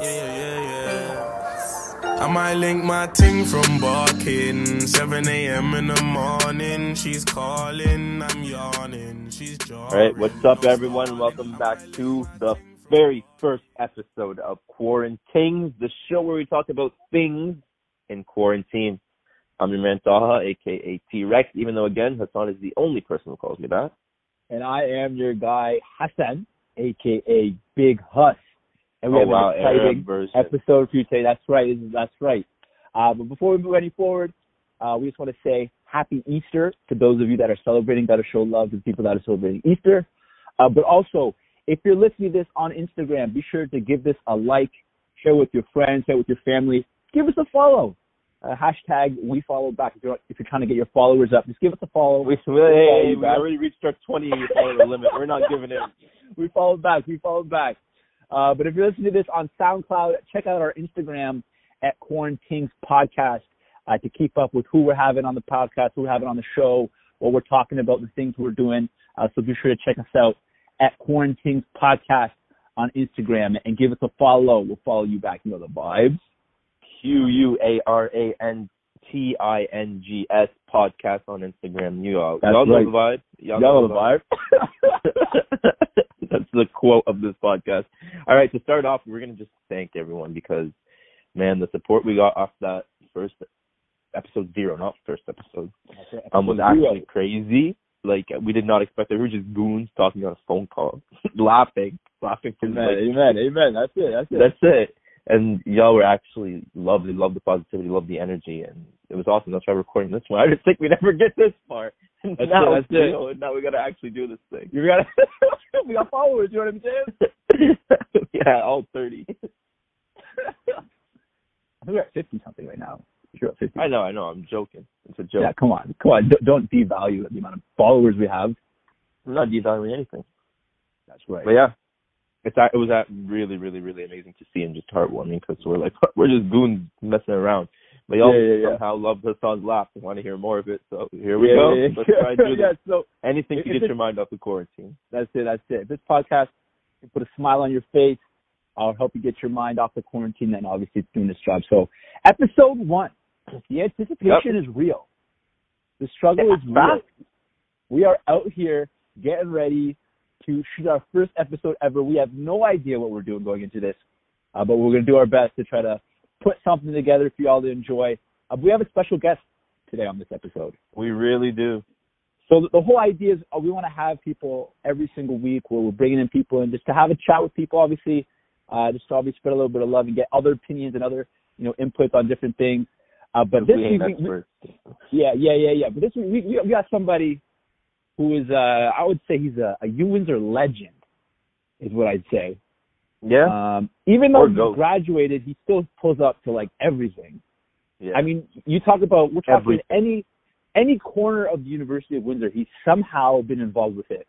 Yeah, yeah, yeah. I might link my ting from barking. 7 a.m. in the morning. She's calling, I'm yawning. She's jarring. All right, what's up, everyone? Welcome back to the very first episode of Quarantines, the show where we talk about things in quarantine. I'm your man Taha, aka T Rex, even though, again, Hassan is the only person who calls me that. and I am your guy Hassan, aka Big Hus. And we Oh, have wow, an exciting Arab episode for you today. That's right, that's right. Uh, but before we move any forward, uh, we just want to say Happy Easter to those of you that are celebrating, that are show love to the people that are celebrating Easter. Uh, but also, if you're listening to this on Instagram, be sure to give this a like, share with your friends, share with your family, give us a follow. Uh, hashtag we follow back. If you're, if you're trying to get your followers up, just give us a follow. We, hey, follow we already reached our 20 follower limit. We're not giving it. we followed back. We followed back. Uh, but if you're listening to this on SoundCloud, check out our Instagram at Quarantines Podcast uh, to keep up with who we're having on the podcast, who we're having on the show, what we're talking about, the things we're doing. Uh, so be sure to check us out at Quarantines Podcast on Instagram and give us a follow. We'll follow you back. You know the vibes. Q U A R A N T I N G S podcast on Instagram. You all, That's y'all know the vibe. Y'all, Y'all know the vibe. That's the quote of this podcast. All right, to start off, we're gonna just thank everyone because, man, the support we got off that first episode zero, not first episode, um, was actually crazy. Like we did not expect it. We were just goons talking on a phone call, laughing, laughing Amen, like amen, amen. That's it. That's it. that's it. And y'all were actually lovely, loved the positivity, loved the energy, and it was awesome. That's why we're recording this one. I didn't think we'd ever get this far. And That's now, it, that's it. now we gotta actually do this thing. you got we got followers. You know what I'm saying? yeah, all thirty. I think we're at 50 something right now. You're at 50. I know, I know. I'm joking. It's a joke. Yeah, come on. Come on. Don't- Don't devalue the amount of followers we have. I'm not devaluing anything. That's right. But yeah, it's it was that really, really, really amazing to see and just heartwarming because we're like we're just goons messing around. But y'all Yeah, yeah, yeah. somehow love Hassan's laugh and want to hear more of it. So here we Yeah, go. yeah, Let's try do yeah, this. so Anything to get your mind off the quarantine. that's it. That's it. This podcast can put a smile on your face, I'll help you get your mind off the quarantine, then obviously it's doing its job. So, episode one. The anticipation is real. The struggle Yeah, is real. We are out here getting ready to shoot our first episode ever. We have no idea what we're doing going into this, uh, but we're going to do our best to try to put something together for y'all to enjoy. Uh, we have a special guest today on this episode. We really do. So the, whole idea is uh, we want to have people every single week where we're bringing in people and just to have a chat with people, obviously, uh, just to obviously spread a little bit of love and get other opinions and other, you know, inputs on different things. Uh, but this we week, we, yeah, yeah, yeah, yeah. But this week, we, we we got somebody who is, uh, I would say he's a, a U Windsor legend, is what I'd say. Yeah. Um, even though he graduated, he still pulls up to like everything. yeah. I mean, you talk about we're talking Everything. any any corner of the University of Windsor, he's somehow been involved with it.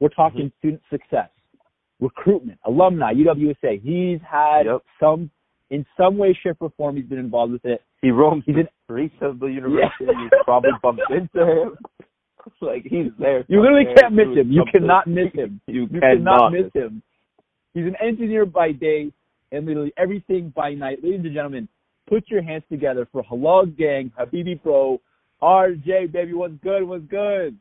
We're talking Mm-hmm. student success, recruitment, alumni, UWSA. He's had Yep. some in some way, shape, or form. He's been involved with it. he roams He's the in- streets of the university. You probably bumped into him. like he's there. You literally somewhere can't miss doing him. You cannot miss him. You, You cannot cannot miss him. He's an engineer by day and literally everything by night. Ladies and gentlemen, put your hands together for Halal Gang, Habibi Pro, RJ, baby. What's good? What's good?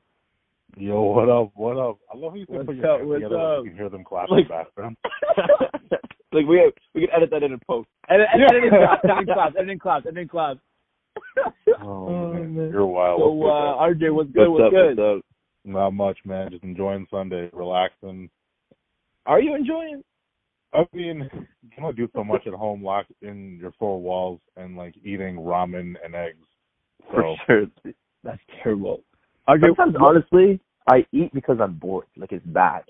Yo, what up? What up? I love how you can put your up, hands together like up? you can hear them clapping Like- in the background. like we we can edit that in and post. And, and, editing class, editing class, editing class, editing class. Oh, man. You're wild. So, uh, RJ, what's good? What's What's, up? good? What's up? Not much, man. Just enjoying Sunday, relaxing. Are you enjoying? I mean, you can only do so much at home, locked in your four walls, and like eating ramen and eggs. So For sure. That's terrible. RJ, Sometimes, honestly, I eat because I'm bored. Like it's bad.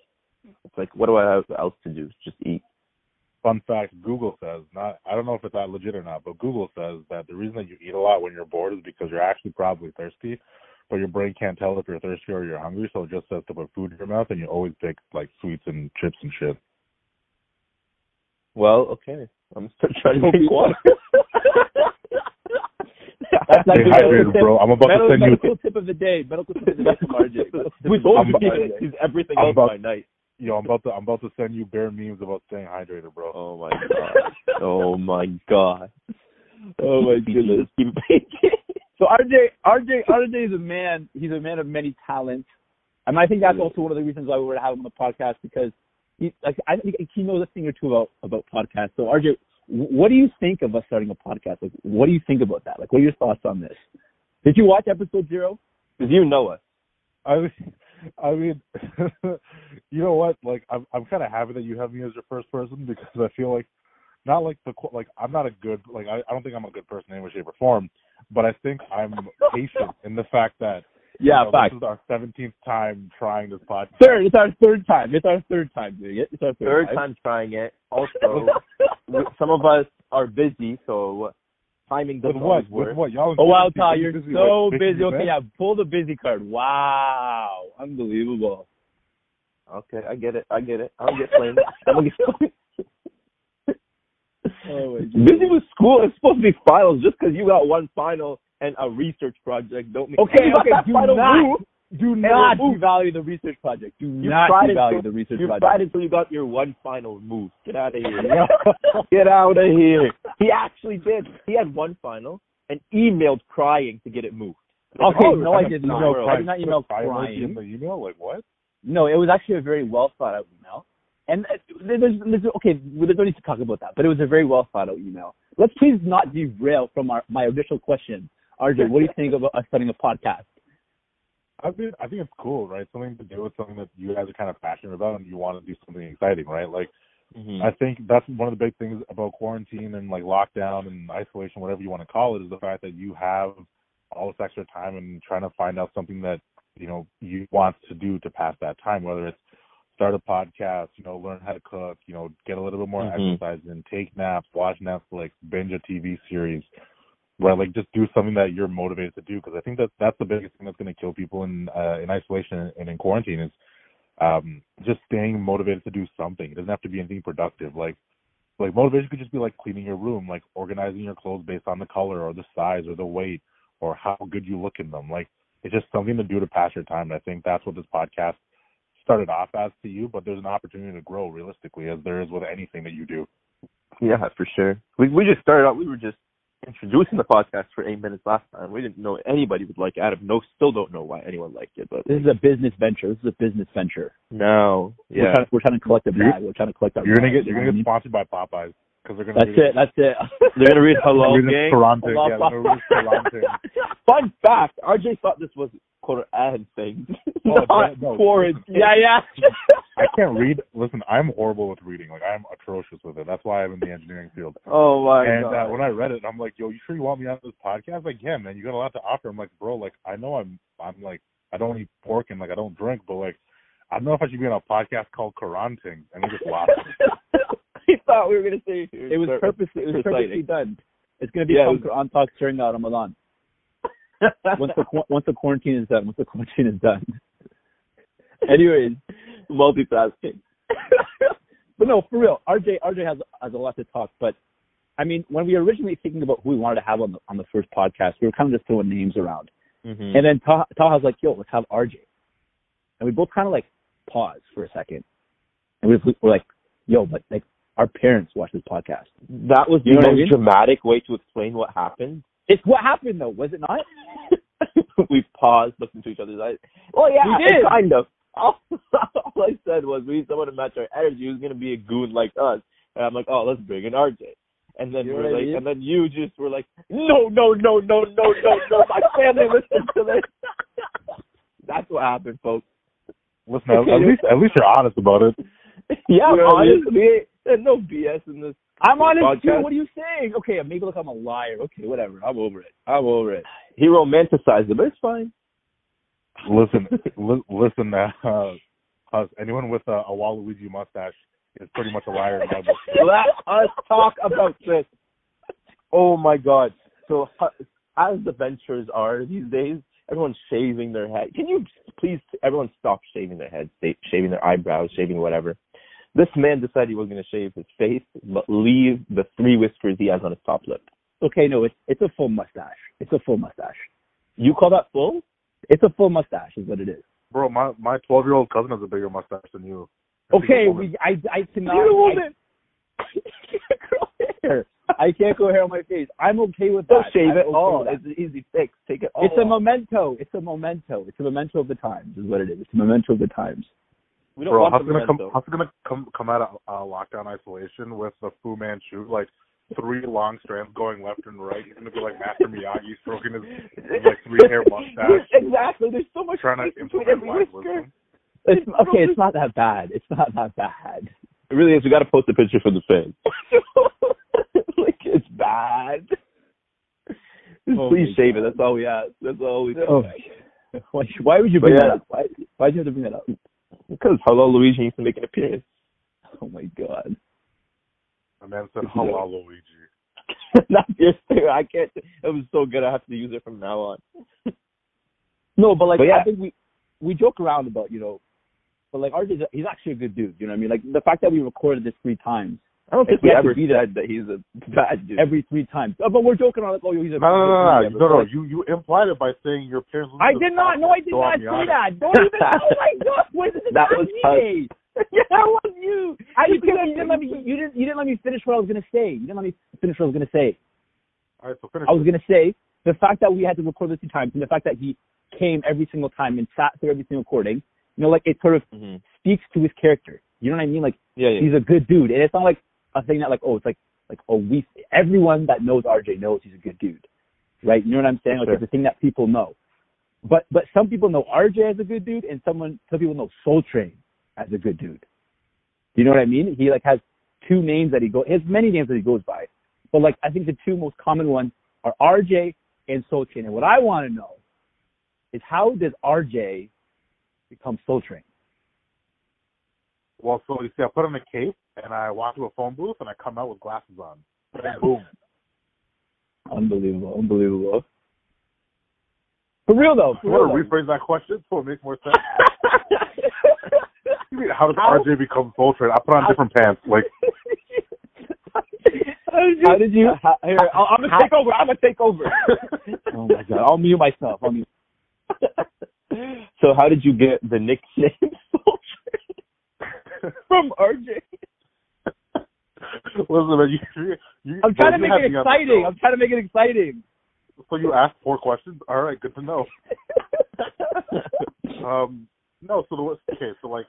It's like, what do I have else to do? Just eat. Fun fact, Google says not. I don't know if it's that legit or not, but Google says that the reason that you eat a lot when you're bored is because you're actually probably thirsty, but your brain can't tell if you're thirsty or you're hungry, so it just says to put food in your mouth, and you always pick like sweets and chips and shit. Well, okay. I'm still trying to drink water. That's like Stay the hydrated, bro. I'm about Medical, to send you. medical tip of the day. Medical tip of the day from RJ. Medical tip We of the told I'm about- he's, he's everything I'm else about- by night. Yo, I'm about to I'm about to send you bare memes about staying hydrated, bro. Oh my god. oh my god. Oh my goodness. So RJ, RJ, RJ is a man. He's a man of many talents, and I think that's also one of the reasons why we were to have him on the podcast because he, like, I think he knows a thing or two about about podcasts. So RJ, what do you think of us starting a podcast? Like, what do you think about that? Like, what are your thoughts on this? Did you watch episode zero? Because you know us. I mean, I mean, you know what? Like, I'm I'm kind of happy that you have me as your first person because I feel like not like the qu- like I'm not a good like I, I don't think I'm a good person in any way, shape, or form, but I think I'm patient in the fact that Yeah, you know, fact. this is our 17th time trying this podcast. Third, it's our third time. It's our third time doing it. It's our third, Third time trying it. Also, some of us are busy, so timing With doesn't what? always With work. what? Y'all. Oh wow, Ty, you're busy, so like, busy. busy Okay, yeah, pull the busy card. Wow, unbelievable. Okay, I get it. I get it. I don't get blamed. I don't get blamed. Oh Busy with school. It's supposed to be finals. Just because you got one final and a research project, don't mean Okay, okay, do not- move. Do not move. devalue the research project. Do You not devalue until- the research You project. tried until you got your one final move. Get out of here. Get out of here. He actually did. He had one final and emailed crying to get it moved. Okay, Oh, no, I did not. email I did not email fire emoji in crying. the email. Like what? No, it was actually a very well thought out email. And uh, there's, there's, okay, there's no need to talk about that, but it was a very well thought out email. Let's please not derail from our my initial question. RJ, what do you think about us starting a podcast? I mean, I think it's cool, right? Something to do with something that you guys are kind of passionate about, and you want to do something exciting, right? Like, Mm-hmm. I think that's one of the big things about quarantine and like lockdown and isolation, whatever you want to call it, is the fact that you have all this extra time and trying to find out something that you know you want to do to pass that time, whether it's start a podcast, you know, learn how to cook, you know, get a little bit more Mhm. exercise and take naps, watch Netflix, binge a TV series, right? Like just do something that you're motivated to do because I think that that's the biggest thing that's going to kill people in uh, in isolation and in quarantine is um just staying motivated to do something. It doesn't have to be anything productive. Like like motivation could just be like cleaning your room, like organizing your clothes based on the color or the size or the weight or how good you look in them. Like it's just something to do to pass your time. And I think that's what this podcast started off as to you, but there's an opportunity to grow realistically as there is with anything that you do. Yeah, for sure. We we just started out. We were just introducing the podcast for eight minutes last time. We didn't know anybody would like Adam. No, still don't know why anyone liked it. But This is a business venture. This is a business venture. no, We're, yeah, trying, we're trying to collect a You're- bag. We're trying to collect our You're gonna get you you're gonna get sponsored by Popeyes because they're gonna mean? read That's it. That's it. they're gonna read hello Read it gang. Toronto, Hello, yeah, they're gonna read Toronto. Fun fact: RJ thought this was quote Quran thing, Oh, not no, no. quarantine. yeah, yeah. I can't read. Listen, I'm horrible with reading. Like I'm atrocious with it. That's why I'm in the engineering field. Oh my and god. uh, when I read it, I'm like, "Yo, you sure you want me on this podcast?" Like, yeah, man, you got a lot to offer. I'm like, bro, like I know I'm, I'm like, I don't eat pork and like I don't drink, but like, I don't know if I should be on a podcast called Quran Thing. And he just laughed. he thought we were gonna say It was purposely. It was purposely done. It's going to be Yeah, yeah, it was- on talk during uh, Ramadan. Once the once the quarantine is done. Once the quarantine is done. Anyways, multitasking. but no, for real, RJ RJ has has a lot to talk. But I mean, when we were originally thinking about who we wanted to have on the on the first podcast, we were kind of just throwing names around. mm-hmm. And then Ta Taha was like, "Yo, let's have RJ," and we both kind of like paused for a second, and we were like, "Yo, but like our parents watch this podcast." that was the You know what I most mean? dramatic way to explain what happened. It's what happened though, was it not? we paused, looked into each other's eyes. Well, yeah, We did. kind of. All, all I said was we need someone to match our energy who's gonna be a goon like us. And I'm like, oh, let's bring in RJ. And then You know we're like, mean? and then you just were like, no, no, no, no, no, no, no. My family listens to this. That's what happened, folks. Listen, at, at least at least you're honest about it. Yeah, You know what I mean? honestly, no BS in this. I'm honest too. What are you saying? Okay, maybe look, I'm a liar. Okay, whatever. I'm over it. I'm over it. He romanticized it, but it's fine. Listen, li- listen, uh, us, anyone with a, a Waluigi mustache is pretty much a liar in my. Let us talk about this. Oh my god. So hu- as the ventures are these days, everyone's shaving their head. Can you please everyone stop shaving their heads, shaving their eyebrows, shaving whatever. This man decided he was going to shave his face, but leave the three whiskers he has on his top lip. Okay, no, it's it's a full mustache. It's a full mustache. You call that full? It's a full mustache, is what it is. Bro, my my 12 year old cousin has a bigger mustache than you. Okay, She's a woman. we I I cannot. You're a I- woman. I can't grow hair. I can't grow hair on my face. I'm okay with that. Don't shave I'm it. okay Oh, it's an easy fix. Take it. All It's a memento. It's a memento. It's a memento of the times, is what it is. It's a memento of the times. We don't Bro, want how's the gonna come? memento. How's gonna come come out of uh, lockdown isolation with the Fu Manchu like three long strands going left and right? He's gonna be like Master Miyagi stroking his, his like three hair mustache, exactly. There's so much trying to space implement every life whisker. wisdom. It's, okay, it's not that bad. It's not that bad. It really is. We got to post a picture for the fans. like it's bad. Just Oh please my shave it. That's all we ask. That's all we do. Oh, why, why would you bring yeah. that up? Why, why did you have to bring that up? Because Hello Luigi needs to make an appearance. Oh my god. And then said, "Hello, Luigi." Not this thing. I can't. It was so good. I have to use it from now on. No, but like But yeah. I think we we joke around about you know, but like RJ's he's actually a good dude. You know what I mean? Like the fact that we recorded this three times, I don't think He we ever be there. said that he's a bad dude. every three times. Uh, But we're joking around like, oh, he's a No, no, no, no, no, no, no. You you implied it by saying your parents. I did not. No, I did so not say honest. that. Don't even. Oh my god! What is it? That was me. yeah, that was you. I You you, didn't, you didn't let me. You didn't. You didn't let me finish what I was gonna say. You didn't let me finish what I was gonna say. All right, so finish. I was gonna say the fact that we had to record this two times, and the fact that he came every single time and sat through every single recording. You know, like it sort of Mm-hmm. speaks to his character. You know what I mean? Like Yeah, yeah. he's a good dude, and it's not like a thing that like oh, it's like like oh we everyone that knows RJ knows he's a good dude, right? You know what I'm saying? Like Sure. it's a thing that people know. But but some people know RJ as a good dude, and someone some people know Soul Train as a good dude. Do you know what I mean? He like has two names that he go. He has many names that he goes by, but like I think the two most common ones are RJ and Soul Train. And what I want to know is how does RJ become Soul Train? Well, so you see, I put on a cape and I walk to a phone booth and I come out with glasses on. And boom. Unbelievable, unbelievable. For real though, for You want real to though. rephrase that question so it makes more sense? You mean, How does How- RJ become Soul Train? I put on different pants. Like, How did you? How, here, I'll- I'm gonna take over. I'm gonna take over. oh my god, I'll mute myself. I'll mute. so how did you get the nickname Soul Train from RJ? listen, man, you, you, you, I'm trying to make it me on the exciting. I'm trying to make it exciting. So you asked four questions. All right, good to know. Um, no, so the okay, so like,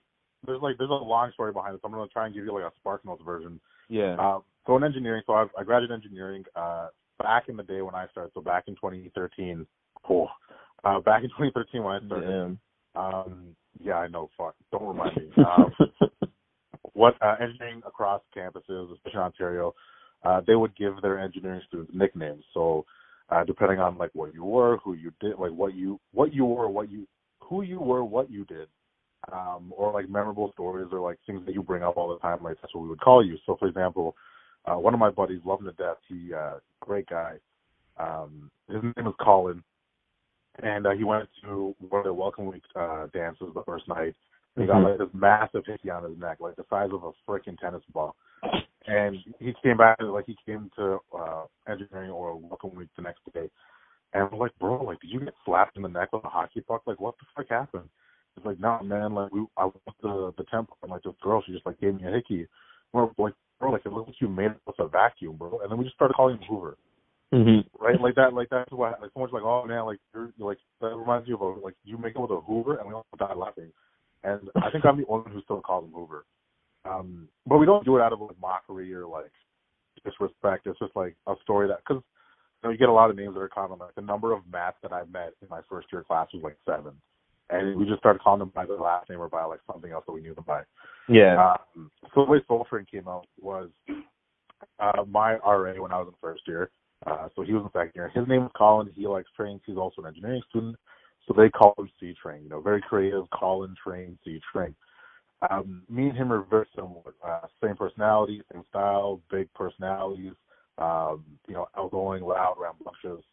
there's like there's a long story behind this. I'm gonna try and give you like a Spark Notes version. yeah. Um, so in engineering, so I, I graduated engineering uh, back in the day when I started. So back in 2013. Oh, uh, back in 2013 when I started. Damn. Um, yeah, I know. Fuck, don't remind me. Um, what uh, engineering across campuses, especially in Ontario, uh, they would give their engineering students nicknames. So uh, depending on like what you were, who you did, like what you what you were, what you who you were, what you did, um, or like memorable stories or like things that you bring up all the time. Like that's what we would call you. So for example, uh, one of my buddies, love him to death. He uh, great guy. Um, his name is Colin, and uh, he went to one of the welcome week uh, dances the first night. He got Mhm. like this massive hickey on his neck, like the size of a freaking tennis ball. And he came back, like he came to uh engineering or welcome week the next day. And I'm like, bro, like, did you get slapped in the neck with a hockey puck? Like, what the fuck happened? Like, no, man, like, we, I went to the temple and like this girl, she just like gave me a hickey. We're like, bro, like, it looks like you made it with a vacuum, bro. And then we just started calling him Hoover hmm right? Like that, like that's what like someone's like, oh man, like you're you're like that reminds you of a, like you make it with a Hoover, and we all died laughing. And I think I'm the only one who still calls him Hoover. Um, but we don't do it out of like mockery or like disrespect. It's just like a story that because you know you get a lot of names that are common. Like the number of Matts that I met in my first year class was like seven, and we just started calling them by their last name or by like something else that we knew them by. Yeah. Um, so the way Soul Train came out was uh, my RA when I was in first year. Uh, so he was in second year. His name is Colin. He likes trains. He's also an engineering student. So they call him C Train. You know, very creative. Colin Train, C Train. Um, me and him are very similar. Uh, same personality, same style, big personalities. Um, you know, outgoing, loud, rambunctious.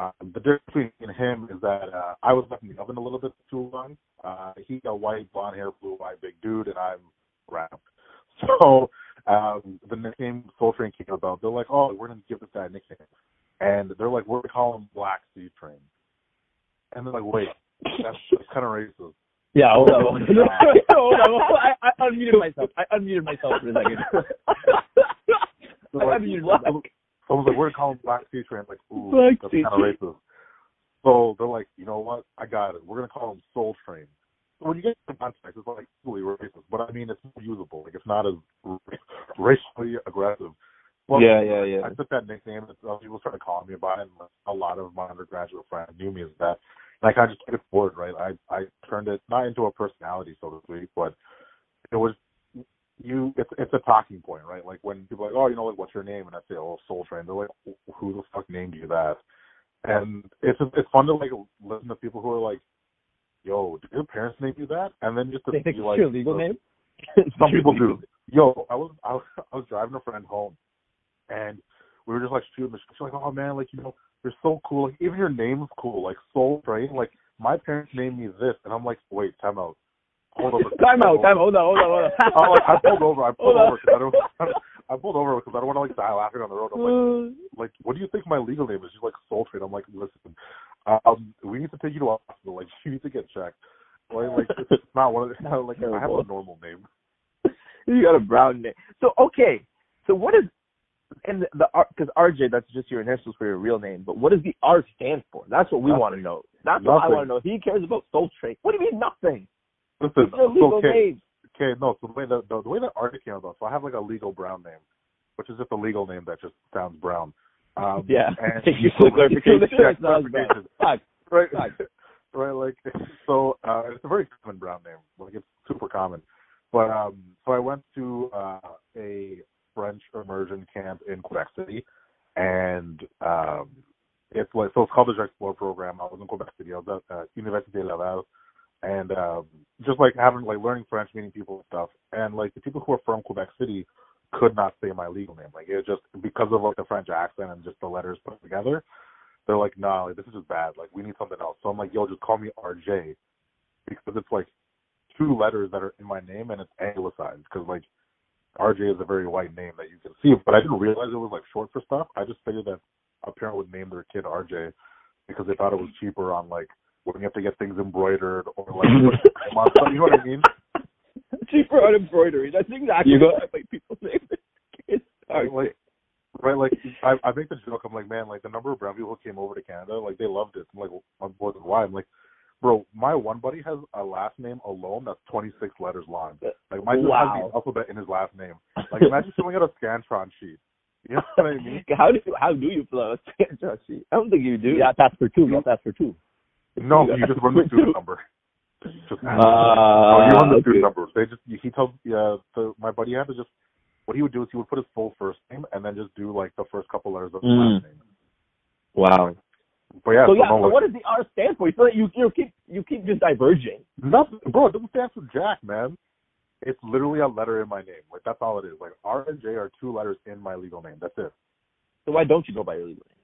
Um, the difference between him is that uh, I was left in the oven a little bit too long. Uh, he got white, blonde hair, blue eye, big dude, and I'm round. So um, the nickname Soul Train came about. They're like, oh, we're gonna give this guy a nickname, and they're like, we're gonna call him Black C Train. And they're like, wait, that's, that's kind of racist. Yeah, hold on. Hold on. I, I unmuted myself. I unmuted myself for a second. So, I unmuted myself. Someone's like, we're gonna call him Black C Train. Like, ooh, Black that's C kind of racist. So they're like, you know what? I got it. We're gonna call him Soul Train. So when you get the context, it's like equally racist, but I mean, it's usable. Like, it's not as racially aggressive. Well, Yeah, yeah, yeah. I took that nickname. And uh, people started calling me about it, and a lot of my undergraduate friends knew me as that. And I kind of just took it forward, right? I I turned it not into a personality, so to speak, but it was you. It's it's a talking point, right? Like when people are like, oh, you know, like what's your name? And I say, oh, Soul Train. They're like, who the fuck named you that? And it's it's fun to like listen to people who are like, yo, did your parents name you that? And then just to They think be like, your legal name? some people do. Yo, I was I was I was driving a friend home, and we were just like shooting the shit. She's like, "Oh man, like you know, you're so cool. Like even your name name's cool. Like Soul Train. Like my parents named me this." And I'm like, "Wait, time out. Hold on. Time out, time out. Hold on, hold on, hold on. I'm I pulled over. I pulled over because I don't. I pulled over because I don't want to like die laughing on the road. I'm like, like, what do you think my legal name is? She's like Soul Train. I'm like, listen, um, we need to take you to a hospital. Like, you need to get checked. Like, like it's not one of the, not like I have a normal name. you got a brown name. So okay, so what is and the, because RJ that's just your initials for your real name, but what does the R stand for? That's what we want to know. That's what I want to know. He cares about Soul Train. What do you mean nothing? Listen, It's legal okay. name. Okay, no. So the way that the, the way that RJ came about, so I have like a legal brown name, which is just a legal name that just sounds brown. Um, Yeah. And Thank you for the clarification. Yeah, It sounds bad. clarification. Fuck. Right. Fuck. right. Like so, uh, it's a very common brown name. Like it's super common. But um, so I went to uh, a French immersion camp in Quebec City, and um, it's like so it's called the Explore program. I was in Quebec City. I was at uh, Université Laval, and um, just like having like learning French, meeting people and stuff. And like the people who are from Quebec City could not say my legal name. Like it was just because of like the French accent and just the letters put together. They're like, no, like, this is just bad. Like we need something else. So I'm like, yo, just call me RJ because it's like two letters that are in my name and it's anglicized because like RJ is a very white name that you can see. But I didn't realize it was like short for stuff. I just figured that a parent would name their kid RJ because they thought it was cheaper on like when you have to get things embroidered or like you know what I mean? Cheaper on embroidery. That's exactly You go- what I make people name their kids. Like, like right, like I I make the joke. I'm like, man, like the number of brown people who came over to Canada, like they loved it. I'm like, I'm bored of why. I'm like, bro, my one buddy has a last name alone that's 26 letters long. Like my dude has the alphabet in his last name. Like imagine filling out a Scantron sheet. You know what I mean? How do you, how do you fill out a Scantron sheet? I don't think you do. Yeah, that's for two. Yeah, that's for two. No, you just run the student number. Just Ah, oh, you run the okay. student number. They just he told my buddy had to just what he would do is he would put his full first name and then just do like the first couple letters of his Mm. last name. Wow. But yeah, so so yeah, no, so like- what does the R stand for? You feel like you you keep you keep just diverging. Nothing, bro. It doesn't stand for Jack, man. It's literally a letter in my name. Like that's all it is. Like R and J are two letters in my legal name. That's it. So why don't you go by your legal name?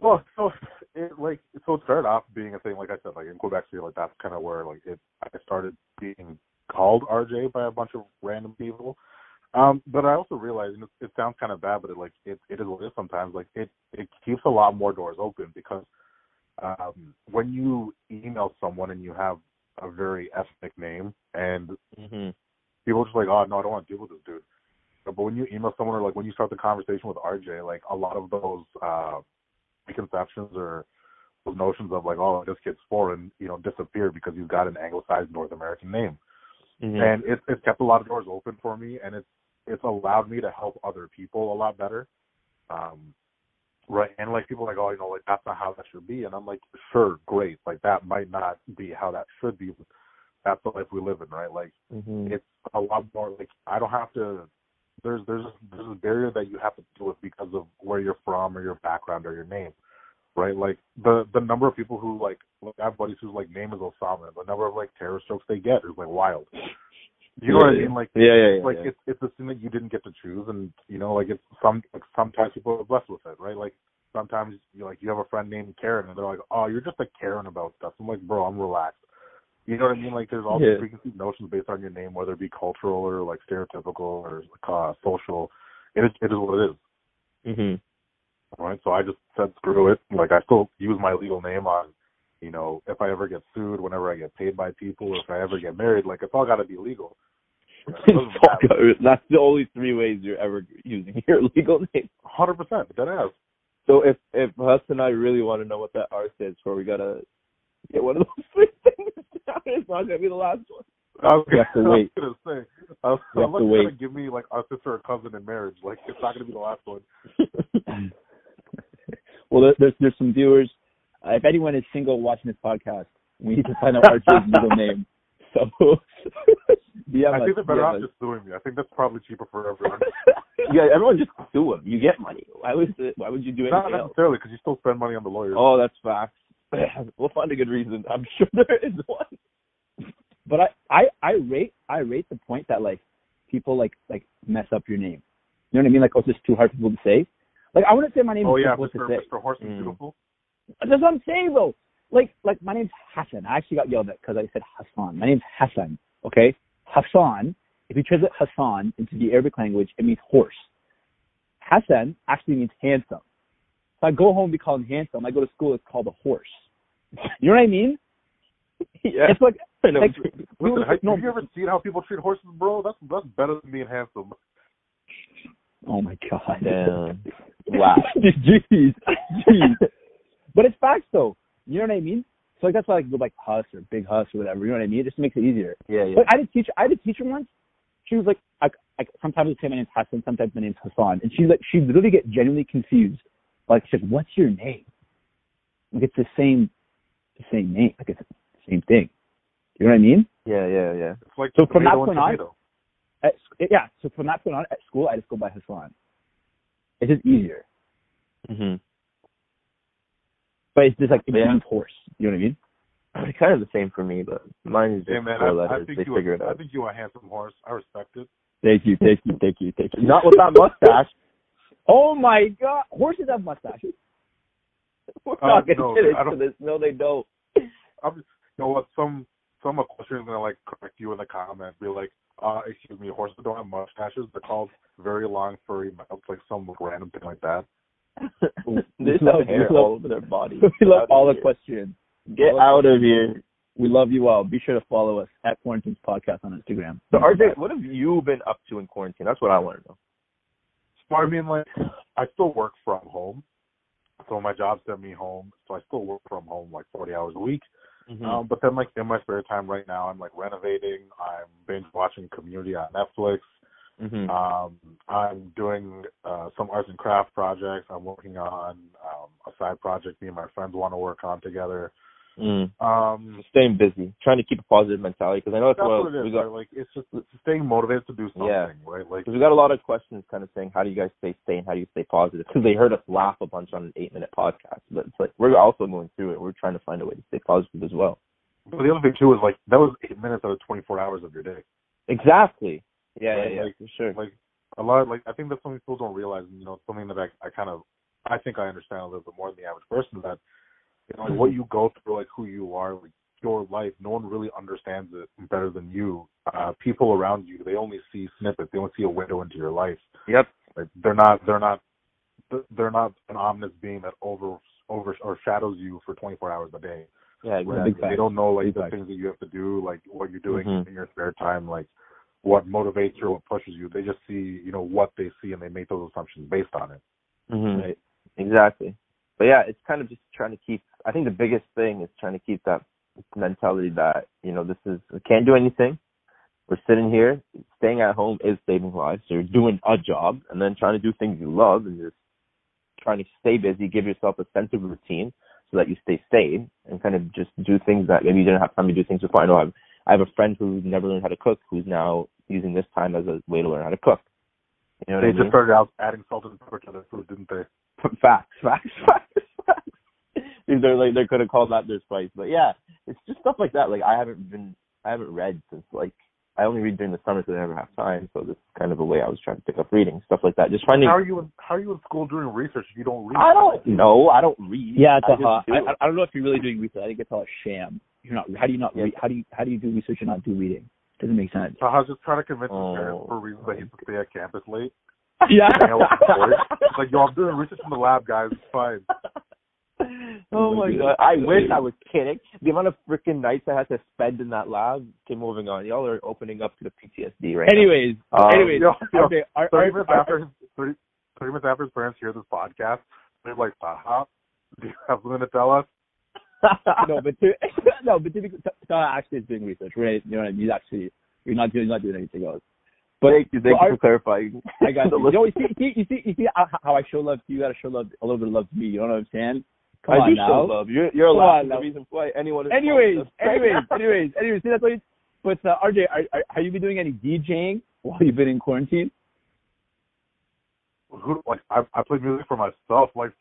Well, so it like so it started off being a thing. Like I said, like in Quebec City, like that's kind of where like it. I started being called RJ by a bunch of random people. Um, but I also realized, and it, it sounds kind of bad, but it like it it is what it is sometimes. Like it it keeps a lot more doors open because um when you email someone and you have a very ethnic name and hmm people are just like, oh no, I don't want to deal with this dude. But when you email someone or like when you start the conversation with RJ, like a lot of those uh preconceptions or those notions of like, oh, this kid's foreign, you know, disappear because he's got an anglicized North American name. hmm And it's it's kept a lot of doors open for me and it's it's allowed me to help other people a lot better. Um right and like people are like, oh, you know, like that's not how that should be and I'm like, sure, great. Like that might not be how that should be. That's the life we live in, right? Like hmm it's a lot more like I don't have to. There's there's there's a barrier that you have to deal with because of where you're from or your background or your name, right? Like the the number of people who like like I have buddies whose like name is Osama. The number of like terror strokes they get is like wild. You know what I mean? Like yeah, yeah, yeah. like yeah. it's it's a thing that you didn't get to choose, and you know like it's some like sometimes people are blessed with it, right? Like sometimes you like you have a friend named Karen, and they're like, oh, you're just a Karen about stuff. I'm like, bro, I'm relaxed. You know what I mean? Like there's all Yeah. these preconceived notions based on your name, whether it be cultural or like stereotypical or uh, social. It is it is what it is. hmm All right. So I just said screw it. Like I still use my legal name on you know, if I ever get sued, whenever I get paid by people, if I ever get married, like it's all got to be legal. That's the only three ways you're ever using your legal name. Hundred percent, dead ass. So if if Hus and I really want to know what that R stands for, we gotta get one of those three things down. It's not gonna be the last one. I was You have to gonna, wait. I was gonna say, I was, I'm have like, gonna give me like a sister or cousin in marriage. Like it's not gonna be the last one. well, there, there's there's some viewers. Uh, if anyone is single watching this podcast, we need to find out RJ's middle name. So, DM I us, think they're better off just suing me. I think that's probably cheaper for everyone. yeah, everyone just sue him. You get money. Why would why would you do not anything else? necessarily because you still spend money on the lawyers. Oh, that's facts. We'll find a good reason. I'm sure there is one. But I, I I rate I rate the point that like people like like mess up your name. You know what I mean? Like oh, it's just too hard for people to say. Like I wouldn't say my name Oh is yeah, difficult Mr. to say. Mr. Horse is Mm. beautiful. That's what I'm saying though. Like like my name's Hassan. I actually got yelled at because I said Hassan. My name's Hassan. Okay, Hassan. If you translate Hassan into the Arabic language, it means horse. Hassan actually means handsome. So I go home, we call him handsome. I go to school, it's called a horse. You know what I mean? Yeah. It's like I know. like Listen, people- have, no, have you ever seen how people treat horses, bro? That's that's better than being handsome. Oh my god. Damn. Wow. Jeez. Jeez. But it's facts though. You know what I mean? So like that's why I like go like Huss or Big Huss or whatever. You know what I mean? It just makes it easier. Yeah, yeah. But I had a teacher. I had a teacher once. She was like, I, I sometimes I say my name's Hassan, sometimes my name's Hassan, and she's like, she literally get genuinely confused. Like she's like, "What's your name?" Like it's the same, the same name. Like it's the same thing. You know what I mean? Yeah, yeah, yeah. It's like So from that point on- tomato. At, yeah. So from that point on, at school, I just go by Hassan. It's just easier. Mhm. But it's just like it Yeah. means horse. You know what I mean? It's kind of the same for me, but mine is just Hey man, four I, I letters. think they you figure it I out. think you are a handsome horse. I respect it. Thank you, thank you, thank you, thank you. Not with that mustache. Oh my god, horses have mustaches. We're Uh, not gonna no, get into don't- this. No, they don't. I'm just, you know what? Some some equestrian is gonna like correct you in the comment. Be like, uh, excuse me, horses don't have mustaches. They're called very long furry mouths, like some random thing like that. they just love- have hair love- all over their body. we love Get all out the of here. questions. Get out of here. We love you all. Be sure to follow us at Quarantines Podcast on Instagram. So RJ, what have you been up to in quarantine? That's what I want to know. So I mean, like, I still work from home. So my job sent me home, so I still work from home like 40 hours a week. Mm-hmm. Um, but then, like in my spare time right now, I'm like renovating. I'm binge watching Community on Netflix. hmm Um, I'm doing uh, some arts and craft projects. I'm working on um, a side project me and my friends want to work on together. Mm. Um, Staying busy, trying to keep a positive mentality because I know that's, that's what, what it we is. got. Right? Like it's just staying motivated to do something, Yeah. right? Like Because we got a lot of questions kind of saying, how do you guys stay sane? How do you stay positive? Because they heard us laugh a bunch on an eight minute podcast. But it's like, we're also going through it. We're trying to find a way to stay positive as well. but the other thing too is like that was eight minutes out of 24 hours of your day. Exactly. Yeah, Right, yeah, yeah, like- for sure. like a lot of, like I think that's something people don't realize and you know, it's something that I I kind of I think I understand a little bit more than the average person that you know like what you go through, like who you are, like your life, no one really understands it better than you. Uh people around you, they only see snippets, they only see a window into your life. yep. Like they're not they're not they're not an ominous being that over over or shadows you for 24 hours a day. Yeah, exactly. Big. They don't know like Big the things that you have to do, like what you're doing Mhm. in your spare time, like what motivates you what pushes you. They just see, you know, what they see and they make those assumptions based on it. hmm Right. Exactly. But yeah, it's kind of just trying to keep. I think the biggest thing is trying to keep that mentality that you know this is we can't do anything. We're sitting here. Staying at home is saving lives. So you're doing a job and then trying to do things you love and just trying to stay busy. Give yourself a sense of routine so that you stay sane and kind of just do things that maybe you didn't have time to do things before. I know I've, I have a friend who never learned how to cook who's now using this time as a way to learn how to cook. You know they I just mean? started out adding salt and pepper to their food, didn't they? facts, facts, facts, facts. They're like they could have called that their spice, but yeah, it's just stuff like that. Like I haven't been, I haven't read since like I only read during the summer because I never have time. So this is kind of a way I was trying to pick up reading stuff like that. Just finding. How are you in how are you in school doing research if you don't read? I don't know. I don't read. Yeah, it's I a just do I. I don't know if you're really doing research. I think it's all a sham. You're not. How do you not Yeah. read? How do you how do you do research and not do reading? Doesn't make sense. So I was just trying to convince his Oh. parents for reasons that he to stay at campus late. Yeah. Hang out with the boys. It's like, yo, I'm doing research in the lab, guys. It's fine. Oh my god! I wish I was kidding. The amount of freaking nights I had to spend in that lab. Okay, moving on. Y'all are opening up to the PTSD right Anyways, now. Um, anyways, yo, okay, our, Thirty our, minutes our, after 30, 30 minutes after his parents hear this podcast, they're like, "Haha, do you have something to tell us?" no, but to, no, but to be, actually is doing research, right? You know what I mean? He's actually, you're not doing, not doing anything else. But thank you, thank so you our- for clarifying. I got you. Yo, you see, you see, you see, you see how, I show love to you. You gotta show love, a little bit of love to me. You know what I'm saying? Come I on do now. show love. You're, you're Come allowed on the reason why anyone is Anyways, anyways, anyways, anyways. See, that's what. You, but uh, RJ, are, are have you been doing any DJing while you've been in quarantine? Who like I I play music for myself. Like,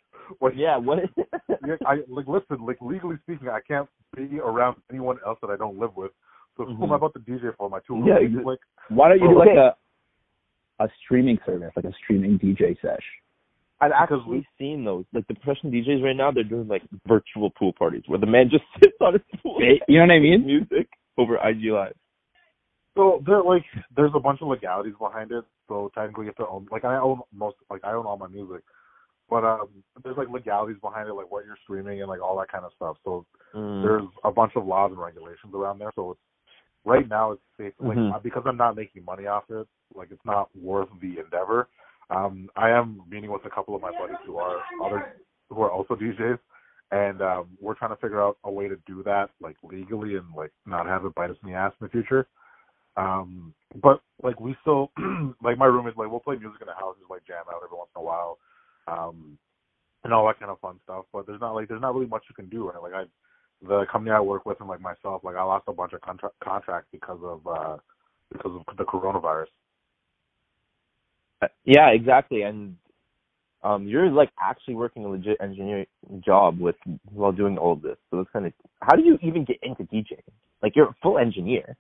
like yeah, what? yeah, I like listen. Like legally speaking, I can't be around anyone else that I don't live with. So who am I about to DJ for? My two Yeah, roommates? Like, Why don't you do Okay. like a a streaming service, like a streaming DJ sesh? I've Because actually seen those. Like the professional DJs right now, they're doing like virtual pool parties where the man just sits on his pool You know what I mean? music over IG Live. So there, like, there's a bunch of legalities behind it. So technically, you have to own. Like, I own most. Like, I own all my music, but um, there's like legalities behind it, like what you're streaming and like all that kind of stuff. So Mm. there's a bunch of laws and regulations around there. So it's right now it's safe. Like Mhm. because I'm not making money off it, like it's not worth the endeavor. Um, I am meeting with a couple of my buddies who are other who are also DJs, and um, we're trying to figure out a way to do that like legally and like not have it bite us in the ass in the future. Um, but like we still like my roommates like we'll play music in the house, just like jam out every once in a while, um, and all that kind of fun stuff. But there's not like there's not really much you can do. Right? Like I, the company I work with and like myself, like I lost a bunch of contra- contracts because of uh because of the coronavirus. Yeah, exactly. And um, you're like actually working a legit engineering job with while doing all this. So it's kind of how do you even get into DJing? Like you're a full engineer.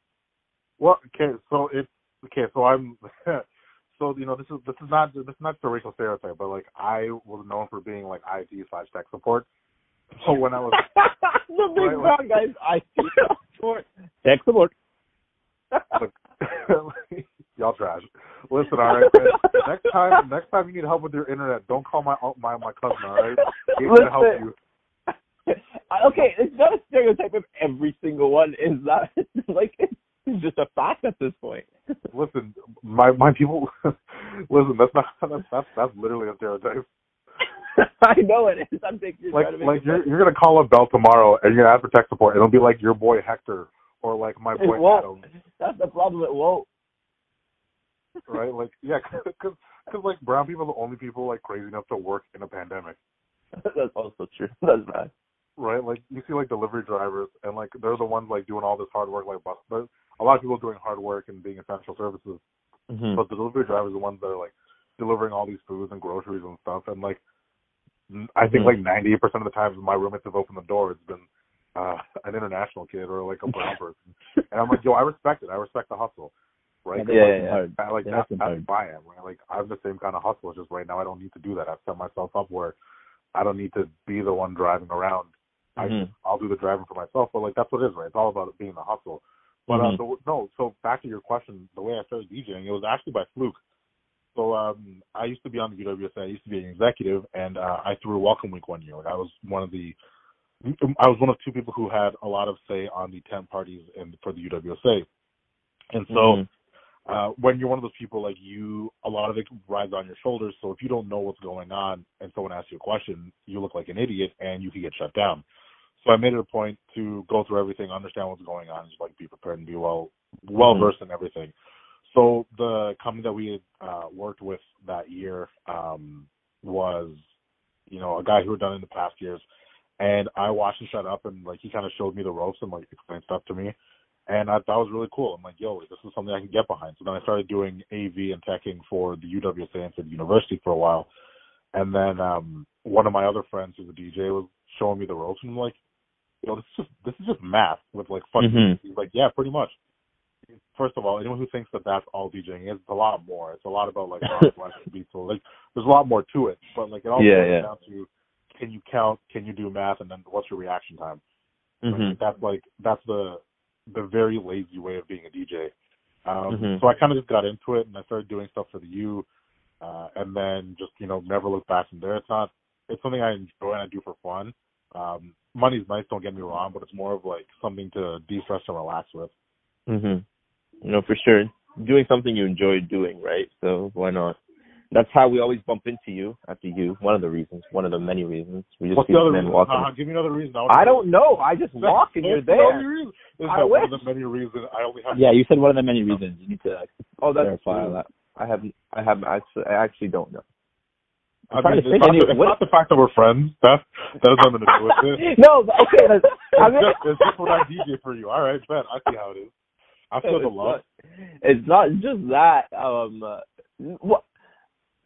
Well, okay, so it's okay. So I'm, so you know, this is this is not this is not the racial stereotype, but like I was known for being like IT slash tech support. So when I was the big Right, brown guys. I support. Tech support. y'all trash. Listen, all right. man. Next time, next time you need help with your internet, don't call my my my cousin. All right, he's gonna help you. okay, it's not a stereotype of every single one. Is that like it's just a fact at this point? Listen, my my people. listen, that's not that's that's, that's literally a stereotype. I know it is. I'm thinking like like you're you're gonna call up Bell tomorrow and you're gonna ask for tech support. It'll be like your boy Hector or like my It boy won't. Adam, That's the problem. It won't. Right? Like yeah, because because like brown people are the only people like crazy enough to work in a pandemic, That's also true. That's bad. right? Like you see like delivery drivers and like they're the ones like doing all this hard work like bus. But a lot of people doing hard work and being essential services, Mm-hmm. but the delivery drivers are the ones that are like delivering all these foods and groceries and stuff. And like I think Mhm. like ninety eight percent of the times my roommates have opened the door, it's been uh an international kid or like a brown person. And I'm like, yo, I respect it. I respect the hustle. Right? Yeah, yeah, yeah. hard. I, like They that's, that's hard. who I am. Right? Like I'm the same kind of hustle. It's just right now I don't need to do that. I've set myself up where I don't need to be the one driving around. I Mhm. just I'll do the driving for myself. But like that's what it is, right? It's all about it being the hustle. But uh, the, no, so back to your question, the way I started DJing, it was actually by fluke. So um I used to be on the UWSA. I used to be an executive, and uh, I threw a welcome week one year. Like I was one of the I was one of two people who had a lot of say on the tent parties and for the UWSA. And so Mhm. Uh, when you're one of those people, like you, a lot of it rides on your shoulders. So if you don't know what's going on and someone asks you a question, you look like an idiot and you can get shut down. So I made it a point to go through everything, understand what's going on, and just like be prepared and be well, well versed in everything. So the company that we had uh, worked with that year um, was, you know, a guy who had done it in the past years, and I watched him shut up and like he kind of showed me the ropes and like explained stuff to me. And I thought it was really cool. I'm like, yo, this is something I can get behind. So then I started doing AV and teching for the for the university for a while. And then um one of my other friends who's a DJ was showing me the ropes and I'm like, yo, this is just this is just math with like fun. Mhm. He's like, yeah, pretty much. First of all, anyone who thinks that that's all DJing is, it's a lot more. It's a lot about like beats. So like, there's a lot more to it. But like, it all Yeah, comes yeah. down to can you count, can you do math, and then what's your reaction time. Mhm. Like, that's like that's the the very lazy way of being a DJ. Um, Mhm. So I kind of just got into it and I started doing stuff for the U, uh, and then just you know never looked back from there. It's not it's something I enjoy and I do for fun, Um, money's nice, don't get me wrong, but it's more of like something to de-stress and relax with. Mhm. You know, for sure. Doing something you enjoy doing, right? So why not? That's how we always bump into you after you. One of the reasons, one of the many reasons. We just What's see the other men reason? walking. Uh, give me another reason. wanna I don't know. I just walk and you're the there. reason? This I one of the many reasons I only have. Yeah, you said one of the many reasons. You need to Oh, that's clarify true. that. I have I have actually I actually don't know. I trying mean, to it's, not, any- the- it's not the fact that we're friends. That that has nothing to do with it. no, okay. That's, I It's mean, just, it's just what I DJ for you. All right, bet. I see how it is. I feel the it's love. Not, it's not just that. Um, uh, what?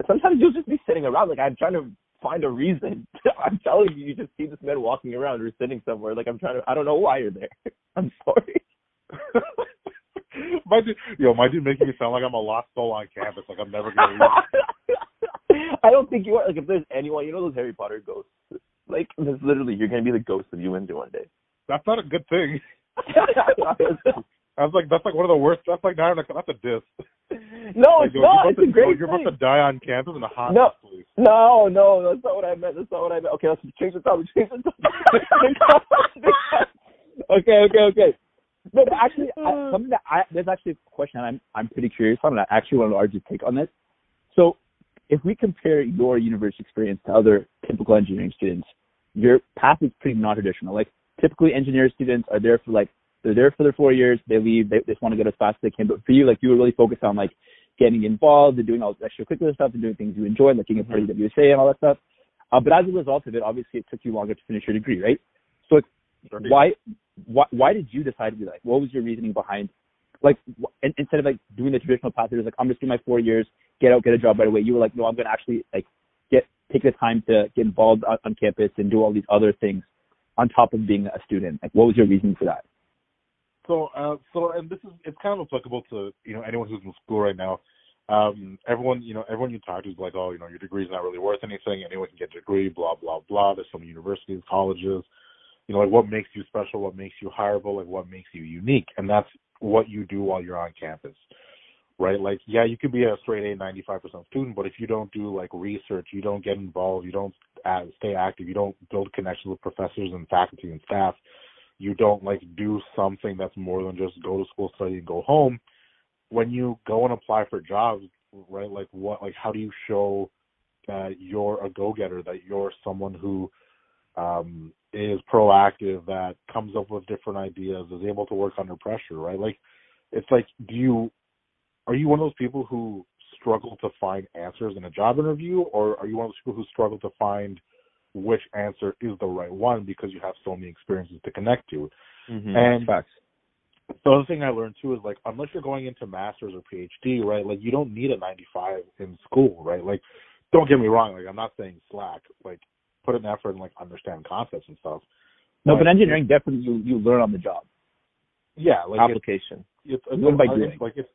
Sometimes you'll just be sitting around. Like I'm trying to find a reason. I'm telling you, you just see this man walking around or sitting somewhere. Like I'm trying to. I don't know why you're there. I'm sorry. my dude, yo, my dude making me sound like I'm a lost soul on campus. Like I'm never gonna. I don't think you are. Like if there's anyone, you know those Harry Potter ghosts. Like that's literally you're gonna be the ghost of UND one day. That's not a good thing. I was like, that's like one of the worst. That's like not that's a diss. No, it's yo, not. You're, It's about a to, great you're thing. about to die on campus in a hot No. place. No, no, that's not what I meant. That's not what I meant. Okay, let's change the topic. Change the topic. okay, okay, okay. No, but actually, I, something that I there's actually a question I'm I'm pretty curious on, and I actually want to argue take on this. So, if we compare your university experience to other typical engineering students, your path is pretty non-traditional. Like typically, engineering students are there for like they're there for their four years, they leave, they, they just want to get as fast as they can. But for you, like you were really focused on like getting involved and doing all this extracurricular stuff and doing things you enjoy, like being a part of WSA and all that stuff. Uh, but as a result of it, obviously, it took you longer to finish your degree, right? So, like, why, why, why did you decide to do that? Like, what was your reasoning behind, like, wh- in, instead of like doing the traditional path, there's like, I'm just doing my four years, get out, get a job right away. You were like, no, I'm going to actually like get take the time to get involved on, on campus and do all these other things on top of being a student. Like, what was your reasoning for that? So, uh, so, and this is it's kind of applicable to you know anyone who's in school right now. Um, everyone, you know, everyone you talk to is like, oh, you know, your degree's not really worth anything. Anyone can get a degree, blah blah blah. There's some universities, colleges, you know, like what makes you special, what makes you hireable, like what makes you unique, and that's what you do while you're on campus, right? Like, yeah, you could be a straight A, 95% student, but if you don't do like research, you don't get involved, you don't stay active, you don't build connections with professors and faculty and staff, you don't like do something that's more than just go to school, study, and go home. When you go and apply for jobs, right? Like what? Like how do you show that you're a go-getter, that you're someone who um, is proactive, that comes up with different ideas, is able to work under pressure, right? Like it's like, do you are you one of those people who struggle to find answers in a job interview, or are you one of those people who struggle to find which answer is the right one because you have so many experiences to connect to? Mm-hmm. And Facts. the other thing I learned too is like unless you're going into masters or PhD, right? Like you don't need a 95 in school, right? Like don't get me wrong, like I'm not saying slack, like put an effort and like understand concepts and stuff. No, but engineering definitely you you learn on the job. Yeah, like it's, Application. it's, it's, Learn by doing. like it's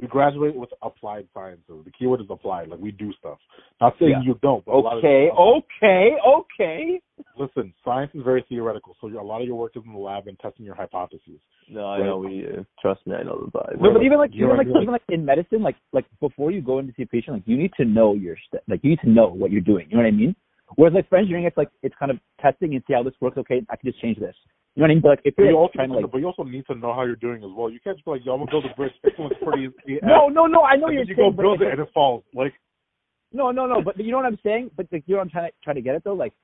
we graduate with applied sciences. The keyword is applied. Like we do stuff. Not saying Yeah. you don't. But a lot of Okay, okay, okay. Listen, science is very theoretical, so a lot of your work is in the lab and testing your hypotheses. No, I know we. Uh, trust me, I know the vibe. No, but even like even like even like in medicine, like like before you go in to see a patient, like you need to know your st- like you need to know what you're doing. You know what I mean? Whereas like for engineering, it's like it's kind of testing and see how this works. Okay, I can just change this. You know what I mean? But like if you're you like, also trying need to to, like but you also need to know how you're doing as well. You can't just be like, "Yo, I'm gonna build a bridge. This one's pretty easy." no no no, I know and you're then you saying, go build it and it falls. Like no no no, but you know what I'm saying? But like you know what I'm trying to try to get it though, like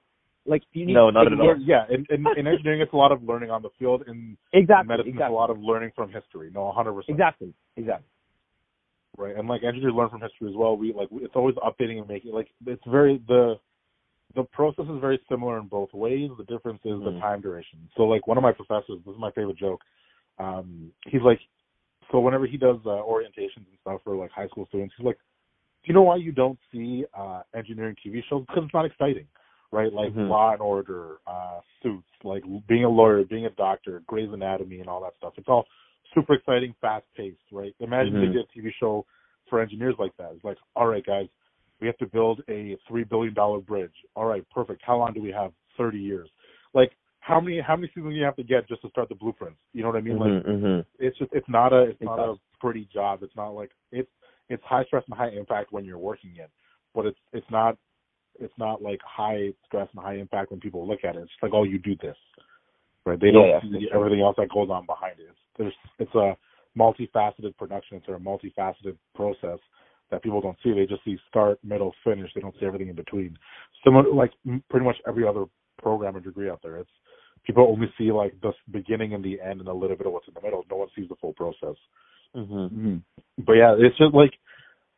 like you need No, to not take at all. yeah, in, in in engineering, it's a lot of learning on the field. In Exactly medicine, it's a lot of learning from history. No, 100 percent. exactly exactly. Right, and like engineers learn from history as well. We like it's always updating and making like it's very the the process is very similar in both ways. The difference is the Mhm. time duration. So like one of my professors, this is my favorite joke. Um, he's like, so whenever he does uh, orientations and stuff for like high school students, he's like, do you know why you don't see uh engineering TV shows? Because it's not exciting, right? Like Mhm. Law and Order, uh, Suits, like being a lawyer, being a doctor, Grey's Anatomy, and all that stuff. It's all super exciting, fast paced, right? Imagine Mhm. they did a TV show for engineers like that. It's like, all right, guys, we have to build a three billion dollar bridge. All right, perfect. How long do we have? Thirty years. Like how many how many seasons do you have to get just to start the blueprints? You know what I mean? Like Mm-hmm, mm-hmm. it's just it's not a it's not a pretty job. It's not like it's it's high stress and high impact when you're working in, but it's it's not it's not like high stress and high impact when people look at it. It's just like, oh, you do this, right? They don't yeah, see sure. everything else that goes on behind it. It's, there's it's a multifaceted production. It's a multifaceted process that people don't see. They just see start, middle, finish. They don't see everything in between. Similar, like pretty much every other program or degree out there. It's people only see like the beginning and the end and a little bit of what's in the middle. No one sees the full process. Mm-hmm. Mm-hmm. But yeah, it's just like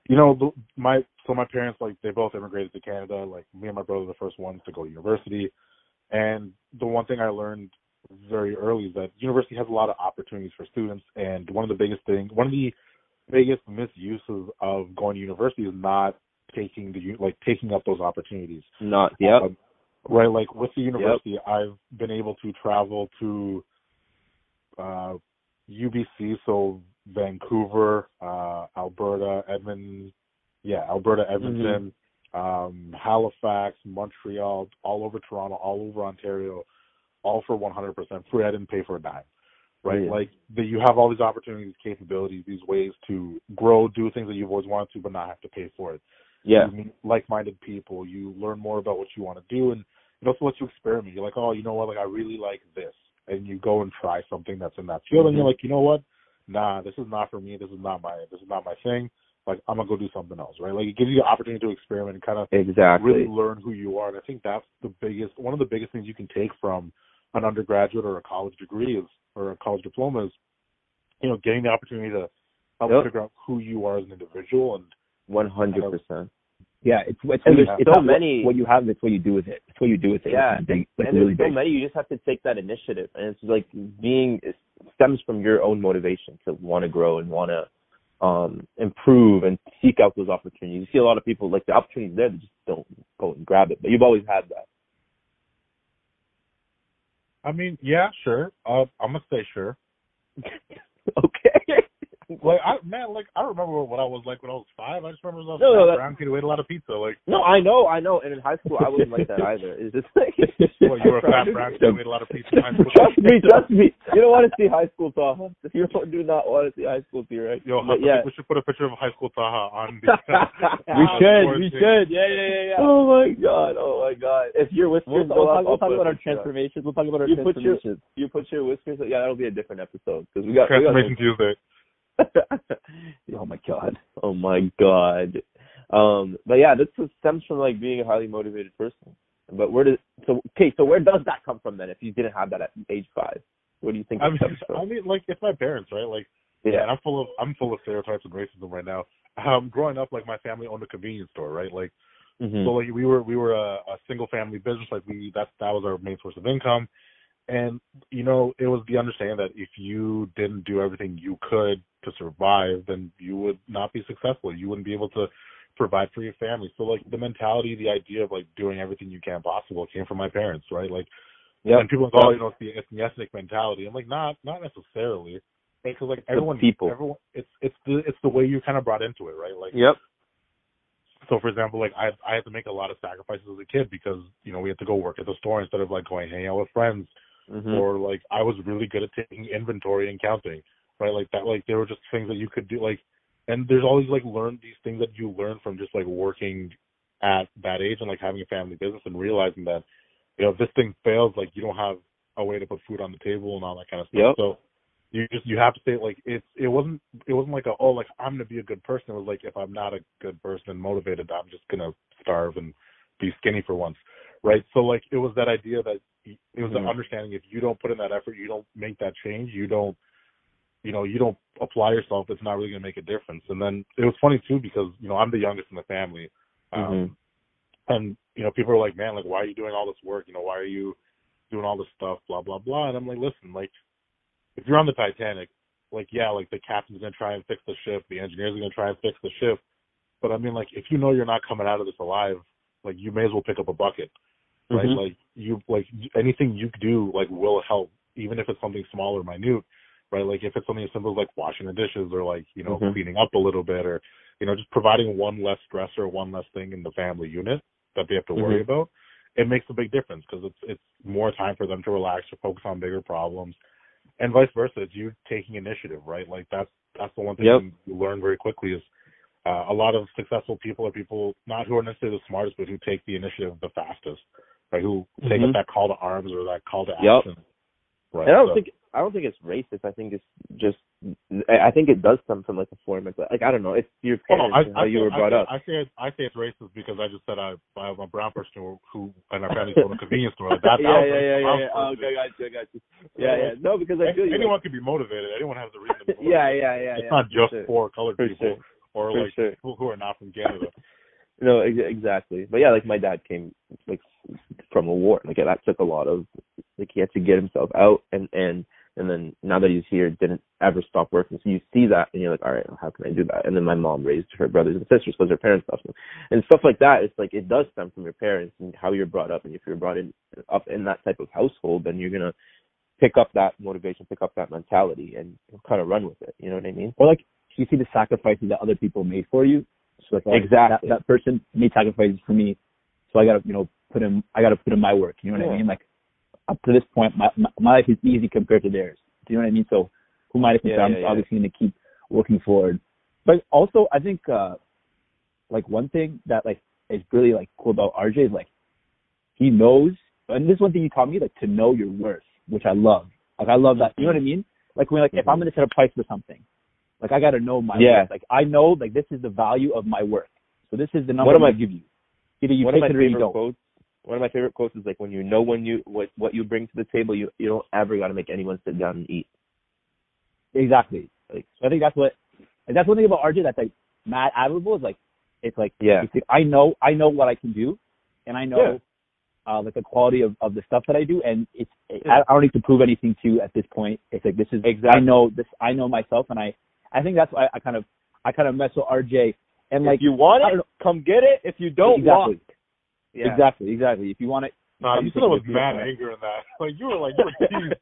you know my so my parents like they both immigrated to Canada. Like me and my brother, were the first ones to go to university. And the one thing I learned very early is that university has a lot of opportunities for students. And one of the biggest things, one of the biggest misuses of going to university is not taking the like taking up those opportunities. Not yep. Um, right, like with the university, I've been able to travel to uh, UBC, so Vancouver, uh, Alberta, Edmonton, yeah, Alberta, Edmonton, um, Halifax, Montreal, all over Toronto, all over Ontario, all for 100% free. I didn't pay for a dime. Right, Yeah. like that, you have all these opportunities, capabilities, these ways to grow, do things that you've always wanted to, but not have to pay for it yeah. you meet like-minded people. You learn more about what you want to do, and it also lets you experiment. You're like, oh, you know what? Like, I really like this, and you go and try something that's in that field, and you're Mhm. like, you know what? Nah, this is not for me. This is not my. This is not my thing. Like, I'm gonna go do something else, right? Like, it gives you the opportunity to experiment and kind of Exactly. really learn who you are. And I think that's the biggest, one of the biggest things you can take from an undergraduate or a college degree is, or a college diploma is, you know, getting the opportunity to help Yep. figure out who you are as an individual and One hundred percent. Yeah, it's it's, And there's it's so not what- many- what, you have. It's what you do with it. It's what you do with it. Yeah. It's big, like and really there's so big. many. You just have to take that initiative, and it's like being it stems from your own motivation to want to grow and want to um improve and seek out those opportunities. You see a lot of people like the opportunities there, they just don't go and grab it. But you've always had that. I mean, yeah, sure. Uh, I'm gonna say sure. okay. Like, I man, like I remember what I was like when I was five. I just remember I was No, no, fat, that- brown kid who ate a lot of pizza. Like, no, I know, I know. And in high school, I wasn't like that either. It's just like well, you were a fat brown kid who ate a lot of pizza in high school. Trust me, trust me. You don't want to see high school Taha. You don't, do not want to see high school T, right? Yo, But yeah. we should put a picture of high school Taha on the. we should. We thing. should. Yeah, yeah, yeah, yeah. Oh my god! Oh my god! If your whiskers We'll, we'll, we'll talk about our transformations. We'll talk about our You put your- transformations. You put your whiskers. Yeah, that'll be a different episode because we got Transformation Tuesday. oh my god. oh my god. Um, but yeah, this stems from like being a highly motivated person. But where does so okay? So where does that come from then? If you didn't have that at age five, what do you think I mean, I mean, like it's my parents, right? Like, Yeah. and I'm full of I'm full of stereotypes and racism right now. Um, growing up, like my family owned a convenience store, right? Like, Mhm. So like we were we were a, a single family business, like we that that was our main source of income. And you know, it was the understanding that if you didn't do everything you could to survive, then you would not be successful. You wouldn't be able to provide for your family. So like the mentality, the idea of like doing everything you can possible came from my parents, right? Like Yeah. and people go, oh, you know, it's the it's the ethnic mentality. I'm like, not not necessarily. Because like everyone people. everyone it's it's the it's the way you kind of brought into it, right? Like Yep. so for example, like I I had to make a lot of sacrifices as a kid because you know we had to go work at the store instead of like going hang out with friends Mhm. or like I was really good at taking inventory and counting, right? Like that like there were just things that you could do like and there's always like learn these things that you learn from just like working at that age and like having a family business and realizing that you know if this thing fails like you don't have a way to put food on the table and all that kind of stuff. Yep. So you just you have to say like it's it wasn't it wasn't like a oh like I'm gonna be a good person. It was like if I'm not a good person and motivated, I'm just gonna starve and be skinny for once, right? So like it was that idea that it was Mhm. an understanding if you don't put in that effort, you don't make that change, you don't you know you don't apply yourself, it's not really gonna make a difference. And then it was funny too because you know I'm the youngest in the family, um, Mhm. and you know people are like, man, like why are you doing all this work? You know why are you doing all this stuff? Blah blah blah. And I'm like, listen, like if you're on the Titanic, like yeah, like the captain's gonna try and fix the ship, the engineers are gonna try and fix the ship, but I mean like if you know you're not coming out of this alive, like you may as well pick up a bucket, right? Mhm. Like you like anything you do like will help, even if it's something small or minute, right? Like if it's something as simple as like washing the dishes or like you know Mhm. cleaning up a little bit or you know just providing one less stressor, one less thing in the family unit that they have to worry Mhm. about, it makes a big difference because it's it's more time for them to relax or focus on bigger problems and vice versa. It's you taking initiative, right? Like that's that's the one thing Yep. you learn very quickly is uh, a lot of successful people are people not who are necessarily the smartest, but who take the initiative the fastest, right? Who take Mhm. up that call to arms or that call to Yep. action. Right. And I don't so- think I don't think it's racist. I think it's just I I think it does come from like a form of like I don't know. It's your Oh, parents I, and how I you say, were brought I, up. I say I say it's racist because I just said I, I'm a brown person who, who and our family's from a convenience store. Like that, that yeah, was yeah, yeah, yeah, yeah. Oh, okay, got you, got you. Yeah, yeah. No, because I feel you. Anyone can be motivated. Anyone has a reason to be motivated. yeah, yeah, yeah. It's yeah, not just sure. for colored For people sure. or For like sure. people who are not from Canada. No, ex- exactly. But yeah, like my dad came like from a war. Like that took a lot of like he had to get himself out and and and then now that he's here didn't ever stop working. So you see that and you're like, all right, how can I do that? And then my mom raised her brothers and sisters because her parents left them. And stuff like that, it's like it does stem from your parents and how you're brought up and if you're brought in up in that type of household then you're gonna pick up that motivation, pick up that mentality and kind of run with it. You know what I mean? Or like you see the sacrifices that other people made for you. So like, oh, Exactly. that, that person made sacrifices for me, so I gotta you know put in I gotta put in my work. You know what Yeah. I mean? Like up to this point, my, my my life is easy compared to theirs. Do you know what I mean? So who might I to compare? Yeah, I'm yeah, obviously going to keep working forward. But also, I think uh like one thing that like is really like cool about RJ is like he knows, and this is one thing he taught me like to know your worth, which I love. Like I love that. You know what I mean? Like when like if I'm Mhm. going to set a price for something, like I got to know my Yeah. worth. Like I know like this is the value of my worth. So this is the number of I'm gonna give you. Either you take it or you don't. quotes one of my favorite quotes is like when you know when you what what you bring to the table you you don't ever got to make anyone sit down and eat Exactly. Like- so I think that's what and that's one thing about RJ that's like mad admirable is like it's like yeah it's like, I know I know what I can do and I know Yeah. uh like the quality of, of the stuff that I do and it's Yeah. I, I don't need to prove anything to you at this point. It's like this is Exactly. I know this I know myself and I I think that's why I kind of I kind of mess with RJ and like if you want it come get it if you don't exactly walk yeah exactly exactly if you want it No, you take said it was mad anger in that. Like you were like you were teased.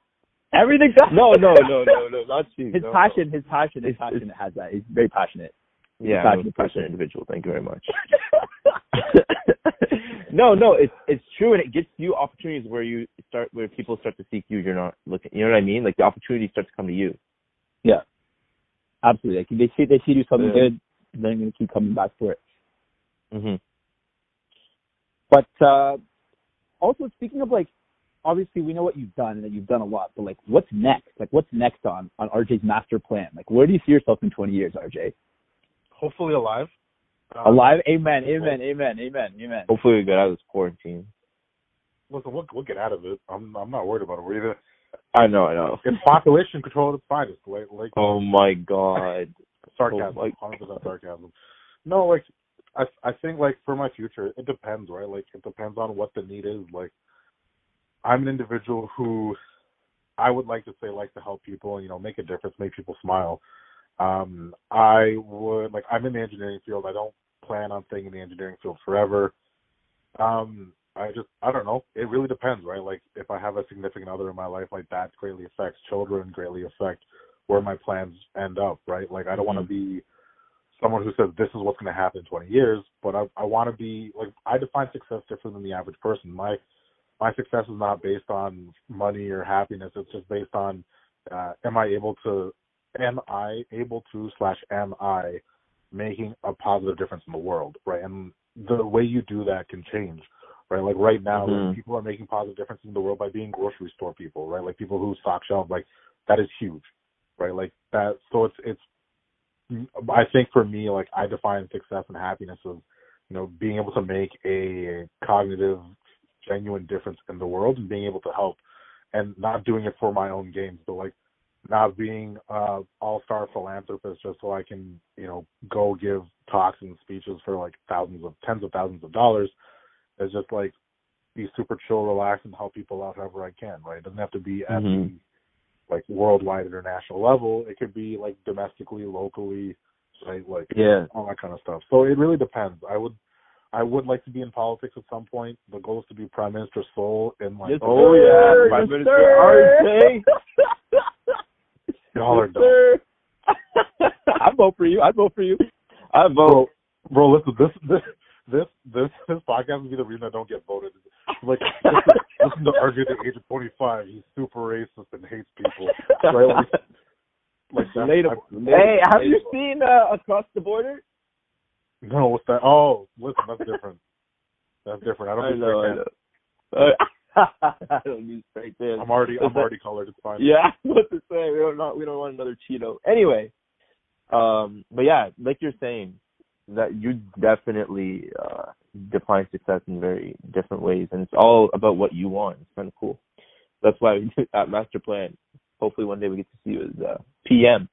everything no no no no no not you his no, passion his passion his It's- passion has that he's very passionate no. yeah passionate I'm a person. passionate individual thank you very much no no it's it's true and it gets you opportunities where you start where people start to seek you you're not looking you know what I mean like the opportunities start to come to you Yeah, Absolutely. Like if they see they see you do something Yeah. good, then they're gonna keep coming back for it. mhm But uh also speaking of like obviously we know what you've done and that you've done a lot, but like what's next? Like what's next on on RJ's master plan? Like where do you see yourself in twenty years, RJ? Hopefully alive. Uh, Alive? Amen, amen, amen, amen, amen. hopefully we get out of this quarantine Listen, we'll, we'll get out of it. I'm I'm not worried about it. We're either I know I know it's population control at its finest. Like like oh my god sarcasm, Oh, like- hundred percent sarcasm. No, like I I think like for my future, it depends, right? Like it depends on what the need is. Like I'm an individual who I would like to say like to help people, and you know, make a difference, make people smile. Um, I would like I'm in the engineering field. I don't plan on staying in the engineering field forever. Um, I just I don't know. It really depends, right? Like if I have a significant other in my life, like that greatly affects children, greatly affect where my plans end up, right? Like I don't want to be someone who says this is what's going to happen in 20 years, but I I want to be like I define success different than the average person. My my success is not based on money or happiness. It's just based on uh, am I able to am I able to slash am I making a positive difference in the world, right? And the way you do that can change, right? Like right now, Mhm. people are making positive differences in the world by being grocery store people, right? Like people who stock shelves, like that is huge, right? Like that. So it's it's. I think for me, like I define success and happiness as, you know, being able to make a cognitive, genuine difference in the world and being able to help, and not doing it for my own gains, but like not being uh all-star philanthropist just so I can, you know, go give talks and speeches for like thousands of tens of thousands of dollars. It's just like be super chill, relax, and help people out however I can. Right? It doesn't have to be at Mhm. the like worldwide, international level. It could be like domestically, locally, right? Like yeah all that kind of stuff. So it really depends. I would I would like to be in politics at some point. The goal is to be Prime Minister Seoul in like Yes, Oh, sir. yeah, Prime Yes, Minister sir. y'all are Yes, dumb. sir. I'd vote for you. I'd vote for you. I vote Bro, listen, this this this this this podcast would be the reason I don't get voted. Like listen, listen to RJ at the age of twenty five. He's super racist and hates people. Right? Like, like that's, Relatable. I- Hey, have you seen uh, Across the Border? No, what's that? Oh, listen, that's different. That's different. I don't I do know, I straight know. I don't use straight tan. tan. I'm already I'm already colored. It's fine. Yeah, what to say? We don't not we don't want another Cheeto. Anyway, um, but yeah, like you're saying, that you definitely uh define success in very different ways, and it's all about what you want. It's kind of cool. That's why we do that master plan. Hopefully, one day we get to see you as uh, PM.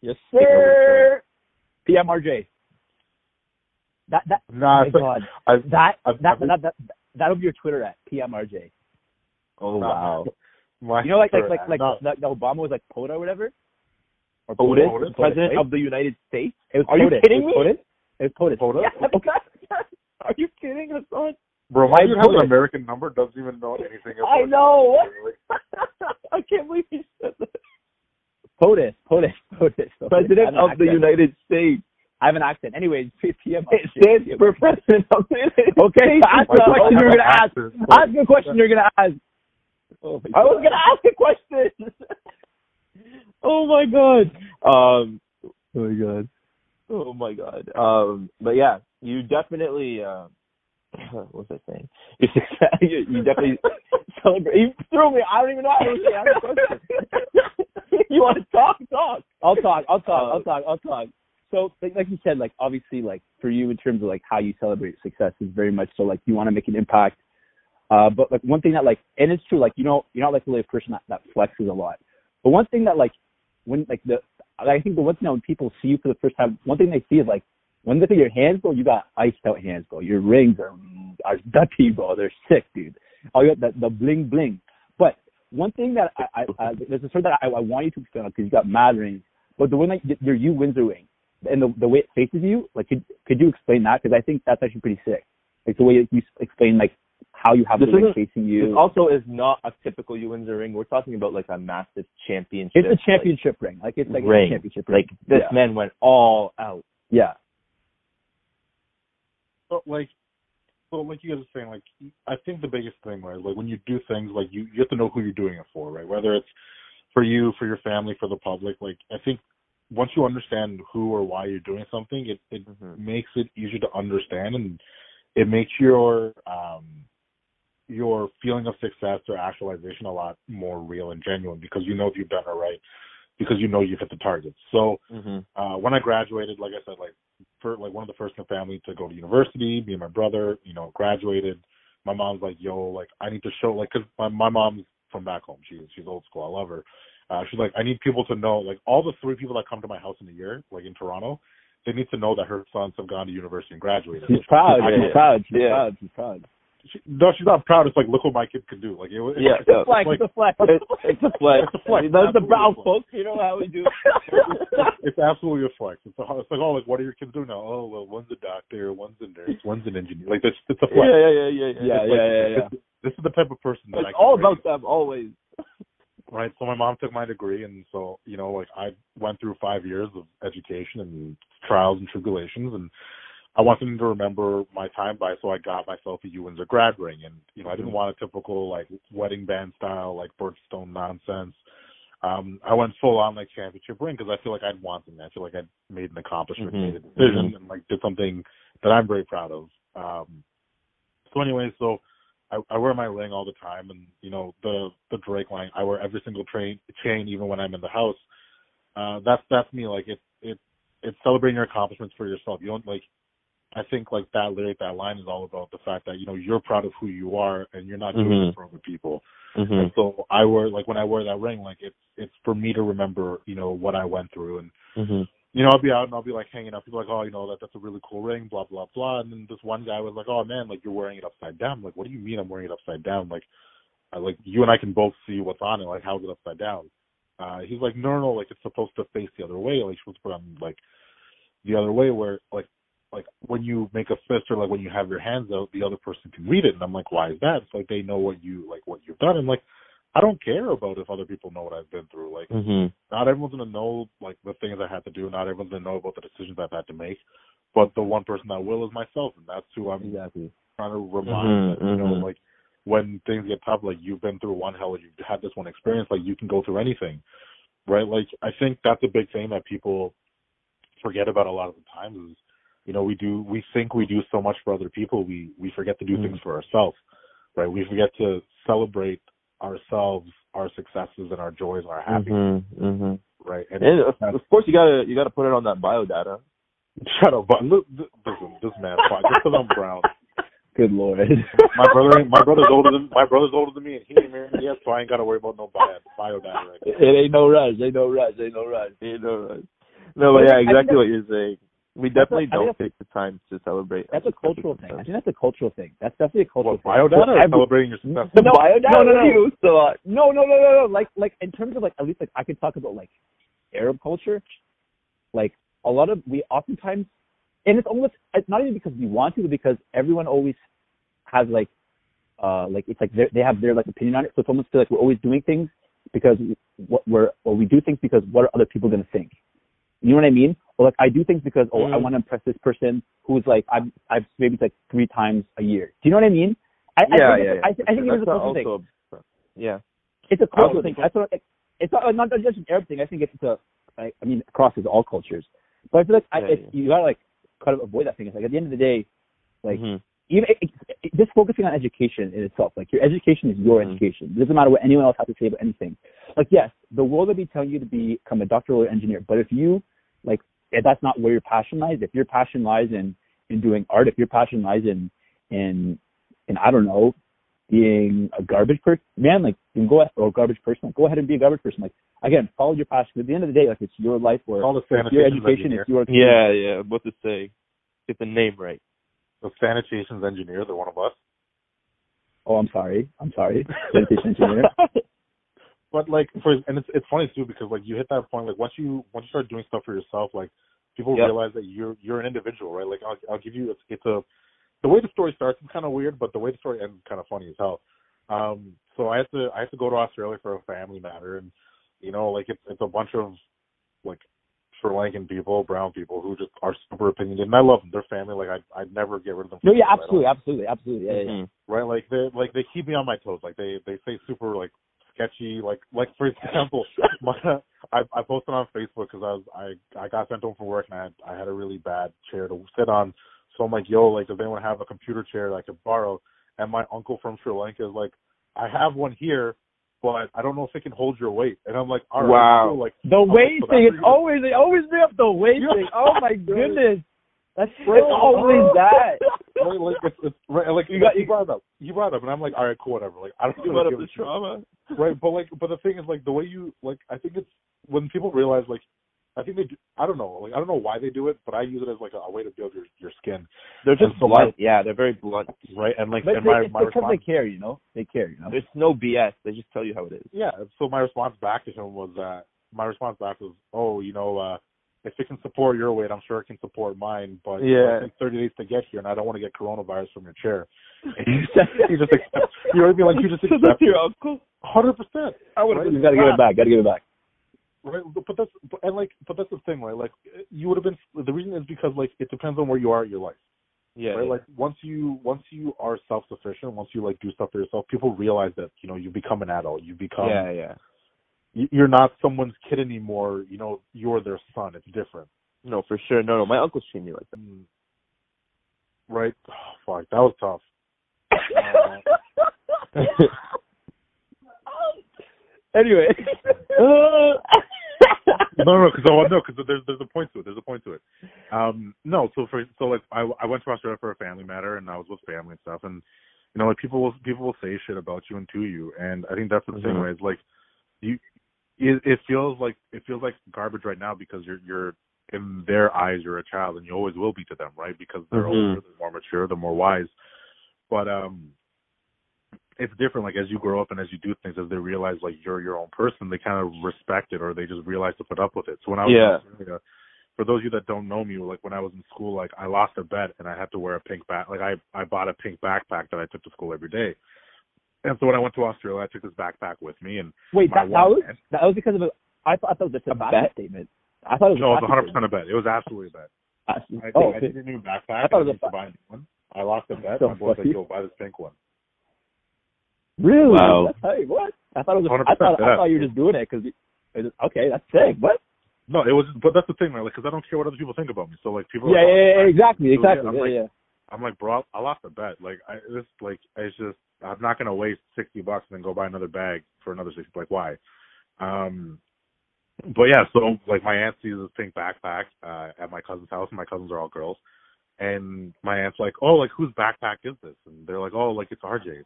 Yes, Take over sir. PMRJ. That that Nah, oh it's my like, God. I've, that I've- that, I've- that that that'll be your Twitter at PMRJ. Oh Nah. wow, my, You know, like like sure, like like no, the, the Obama was like POTA or whatever. POTUS, POTUS, president right? of the United States. It was Are you kidding me? POTUS. It was POTUS. POTUS? Yeah, Are you kidding us on? bro, my I dude has an. American number. Doesn't even know anything. About I know. I can't believe you said that. POTUS. POTUS. POTUS. I President of the. United States. I have an accent. Anyways, PM. Stands for president of the United States. Okay, ask the question you're gonna ask. accent, Ask the question you're gonna ask. Oh I was gonna ask a question. Oh my god. Um. Oh my god. Oh my god. Um. But yeah, you definitely. Uh, what was I saying? You, you, definitely celebrate. You threw me. I don't even know how to say you want to talk? Talk. I'll talk. I'll talk. I'll talk. I'll talk. So, like, like you said, like obviously, like for you in terms of like how you celebrate success is very much so like you want to make an impact. Uh, but like one thing that like, and it's true, like you know, you're not like really a person that, that flexes a lot. But one thing that like when like the I think the one thing that when people see you for the first time, one thing they see is like when they see your hands, bro, you got iced out hands, bro. Your rings are are dirty, bro. They're sick, dude. Oh, you got the the bling bling. But one thing that I, I, I there's a story that I, I want you to explain because you got mad rings, but the one that your U Windsor ring and the the way it faces you, like could could you explain that? Because I think that's actually pretty sick. Like the way you explain like how you have This the ring isn't- facing This also is not a typical U Windsor ring. We're talking about like a massive championship. It's a like, championship ring. Like it's like ring. a championship ring. Like this yeah. man went all out. Yeah. But like, so like you guys are saying, like I think the biggest thing, right? Like when you do things, like you you have to know who you're doing it for, right? Whether it's for you, for your family, for the public. Like I think once you understand who or why you're doing something, it it Mhm. makes it easier to understand, and it makes your um your feeling of success or actualization a lot more real and genuine because you know if you've done it right, because you know you've hit the targets. So Mhm. uh when I graduated, like I said, like for like one of the first in the family to go to university, me and my brother, you know, graduated. My mom's like, "Yo, like I need to show like cuz my my mom's from back home. She's she's old school. I love her. Uh she's like, "I need people to know like all the three people that come to my house in a year, like in Toronto, they need to know that her sons have gone to university and graduated." She's proud. Yeah, She's proud. She's Yeah. proud. She's proud. She, no, she's not proud. It's like, look what my kid can do. Like, it, it, Yeah, it's, yeah. it's Flex. like, It's a flex. It, it's a flex. It's a flex. Those the Absolutely brown flex. folks. You know how we do. It. It's absolutely a flex. It's, a, it's like, oh, like, what are your kids doing now? Oh, well, one's a doctor, one's a nurse, one's an engineer. Like, it's, it's a flex. yeah, yeah, yeah, yeah. Yeah, It's yeah, like- yeah, yeah. This, this is the type of person that I It's can all raise, about them always. right? So my mom took my degree, and so you know, like I went through five years of education and trials and tribulations, and I wanted them to remember my time by, so I got myself a U Windsor grad ring, and you know, I didn't want a typical like wedding band style like birthstone nonsense. Um, I went full on like championship ring because I feel like I'd want something. I feel like I'd made an accomplishment, Mhm. made a decision, and like did something that I'm very proud of. Um, so anyway, so I, I wear my ring all the time, and you know the the Drake line. I wear every single train chain, even when I'm in the house. Uh, that's that's me. Like it it it's celebrating your accomplishments for yourself. You don't like. I think like that lyric, that line is all about the fact that you know you're proud of who you are, and you're not doing Mhm. it for other people. Mm-hmm. And so I wear like when I wear that ring, like it's it's for me to remember, you know, what I went through, and Mm-hmm. you know, I'll be out and I'll be like hanging out. People are like, oh, you know, that that's a really cool ring, blah blah blah. And then this one guy was like, oh man, like you're wearing it upside down. I'm like, what do you mean I'm wearing it upside down? Like, I like you and I can both see what's on it. Like, how's it upside down? Uh, he's like, no, no, like it's supposed to face the other way. Like, you're supposed to put on like the other way, where like like when you make a fist or like when you have your hands out, the other person can read it. And I'm like, why is that? It's like they know what you like what you've done. And like, I don't care about if other people know what I've been through. Like, Mm-hmm. not everyone's gonna know like the things I had to do. Not everyone's gonna know about the decisions I've had to make. But the one person that will is myself, and that's who I'm Exactly. trying to remind Mhm, that you know, mhm. like when things get tough, like you've been through one hell, you've had this one experience, like you can go through anything, right? Like I think that's a big thing that people forget about a lot of the times is you know, we do we think we do so much for other people, we we forget to do Mhm. things for ourselves, right? We forget to celebrate ourselves, our successes, and our joys, our happiness, hmm hmm right? And, And of, of course, you gotta you gotta put it on that bio data. shut up, but look, th- listen, this man, fine, just because I'm brown. Good lord. My brother, my brother's older than my brother's older than me, and he ain't married yet, so I ain't got to worry about no bio bio data right now. it ain't no rush. Ain't no rush. Ain't no rush. You know, right? No, But yeah, exactly what you're saying. We definitely a- I think don't take the time to celebrate. That's a cultural successes thing. I think that's a cultural thing. That's definitely a cultural What thing. bio data or celebrating your success? No, bio no, no, no. you thought. No, no, no, no, no. Like, like in terms of like, at least like I could talk about like Arab culture. Like a lot of we oftentimes, and it's almost it's not even because we want to, but because everyone always has like, uh, like it's like they they have their like opinion on it. So it's almost feel like we're always doing things because what we're or we do things because what are other people gonna think? You know what I mean? Or like I do things because oh I Mm. want to impress this person who's like I'm I've maybe like three times a year. Do you know what I mean? I, I yeah, think yeah, it's- yeah. I, I think it is a cultural thing. yeah. It's a cultural thing. That's what, it's not, not just an Arab thing. I think it's a, I, I mean, across is all cultures. But I feel like I, Yeah, it's, yeah. you gotta like kind of avoid that thing. It's like at the end of the day, like Mhm. even it, it, it, just focusing on education in itself. Like your education is your Mhm. education. It doesn't matter what anyone else has to say about anything. Like yes, the world will be telling you to become a doctor or engineer, but if you like, if that's not where your passion lies. If your passion lies in in doing art, if your passion lies in in in I don't know, being a garbage person, man, like you can go ahead, or oh, a garbage person, like, go ahead and be a garbage person. Like again, follow your passion. At the end of the day, like it's your life or Call the it's your education, engineer. it's your Yeah, yeah. What to say? Get the name right. The sanitation's engineer, they're one of us. Oh, I'm sorry, I'm sorry, sanitation engineer. But like for and it's it's funny too because like you hit that point like once you once you start doing stuff for yourself like people Yep. realize that you're you're an individual right like I'll I'll give you it's, it's a the way the story starts is kind of weird but the way the story ends is kind of funny as hell. Um so I had to I had to go to Australia for a family matter and you know like it's it's a bunch of like Sri Lankan people, brown people who just are super opinionated and I love them. They're family like I I'd never get rid of them. No, yeah, absolutely, absolutely, absolutely. Yeah, yeah. Mhm. right? Like they like they keep me on my toes. Like they they say super like sketchy. Like like for example, my I I posted on Facebook because I was I I got sent home from work and I had I had a really bad chair to sit on. So I'm like, yo, like does anyone have a computer chair that I could borrow? And my uncle from Sri Lanka is like, I have one here, but I don't know if it can hold your weight. And I'm like, all right, Wow. cool. like The I'm like, weight so thing that's is always they always bring up the weight Yeah. thing. Oh my goodness, that's Right. it's always that. Right, like it's, it's right, like You got- you brought it up. You brought it up, and I'm like, all right, cool, whatever. Like I don't You really brought give up the shit. trauma. right but like but the thing is like the way you like i think it's when people realize like i think they do i don't know like i don't know why they do it but i use it as like a, a way to build your your skin They're just And so my- blunt. Yeah, they're very blunt. right and like But and they, my it's my because response they care, you know. They care, you know. There's no BS. They just tell you how it is. yeah so my response back to him was that my response back was oh you know uh if it can support your weight i'm sure it can support mine but Yeah. it takes 30 days to get here and i don't want to get coronavirus from your chair you just accept, you know what i mean like you just So that's accept your uncle. hundred percent I would Right. have You gotta give it back. Gotta give it back. Right, but that's and like but that's the thing, right? Like you would have been. The reason is because like it depends on where you are in your life, Yeah. right? Like once you once you are self sufficient, once you like do stuff for yourself, people realize that you know you become an adult. You become yeah, yeah. You- you're not someone's kid anymore. You know you're their son. It's different, No, for sure. No, no. My uncle's treating me like that. Mm. right? Oh, fuck, that was tough. anyway. no, no, because no, because there's there's a point to it. There's a point to it. Um, no, so for so like I I went to Australia for a family matter, and I was with family and stuff, and you know like people will people will say shit about you and to you, and I think that's the thing, Mhm. right? It's like you, it, it feels like it feels like garbage right now because you're you're in their eyes you're a child, and you always will be to them, right? Because they're Mhm. older, they're more mature, they're more wise, but um. It's different, like as you grow up and as you do things, as they realize like you're your own person, they kind of respect it or they just realize to put up with it. So when I was in Yeah. Australia, for those of you that don't know me, like when I was in school, like I lost a bet and I had to wear a pink back. Like I I bought a pink backpack that I took to school every day. And so when I went to Australia, I took this backpack with me, and Wait, my that, that was bet- that was because of a. I thought I thought it was just a, A fashion bet? statement. I thought it was no, a it was 100 percent a bet. It was absolutely a bet. statement. I, oh, I okay. needed a new backpack. I thought it and was a I needed to buy a new one. I lost a bet. So my boy's like, funny. "Yo, buy this pink one." really? Wow. That's how, what? I thought it was. A, 100%, I thought I thought you were just doing it because. Okay, that's sick. What? no, it was, but that's the thing, man. Like, because I don't care what other people think about me. So like, people. Yeah, are oh, like, yeah, oh, yeah, exactly, so, exactly. Yeah, like- yeah. I'm like, bro, I lost a bet. Like, I this like it's just I'm not gonna waste sixty bucks and then go buy another bag for another sixty. Like, why? Um, but yeah, so like my aunt sees this pink backpack uh at my cousin's house, and my cousins are all girls, and my aunt's like, oh, like whose backpack is this? And they're like, oh, like it's RJ's.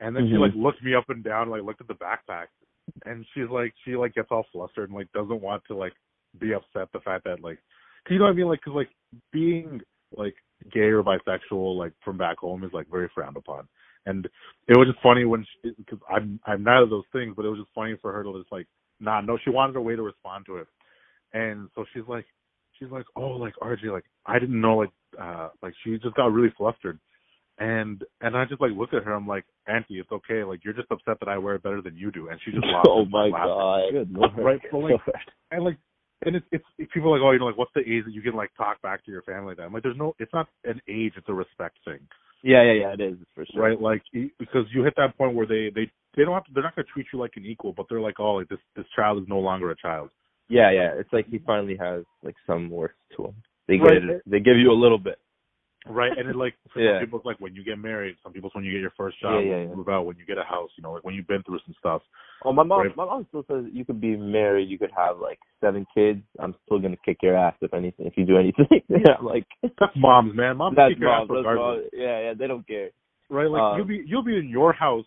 And then she Mhm. like looked me up and down, like looked at the backpack, and she's like, she like gets all flustered and like doesn't want to like be upset the fact that like, cause you know what I mean, like, cause like being like gay or bisexual like from back home is like very frowned upon. And it was just funny when she, because I'm I'm neither of those things, but it was just funny for her to just like not know. She wanted a way to respond to it, and so she's like, she's like, oh, like RJ, like I didn't know, like uh, like she just got really flustered, and and I just like looked at her. I'm like, Auntie, it's okay. Like you're just upset that I wear it better than you do, and she just laughed. oh my laughed. god. Good lord. Right, but, like, and like and it's it's people are like oh you know like what's the age that you can like talk back to your family that I'm like there's no it's not an age it's a respect thing Yeah, yeah, yeah. It is for sure. right like because you hit that point where they they they don't have to they're not going to treat you like an equal but they're like oh like this this child is no longer a child Yeah, yeah. It's like he finally has like some worth to him. They get Right. it. They give you a little bit. Right and it like for Yeah. some people it's like when you get married some people it's when you get your first job Yeah, yeah, when you move out when you get a house you know like when you've been through some stuff Oh, my mom. Right. My mom still says you could be married. You could have like seven kids. I'm still gonna kick your ass if anything. If you do anything. yeah, I'm like moms man moms that's kick your ass mom. Regardless mom. Yeah, yeah. They don't care. right like Um, you'll be you'll be in your house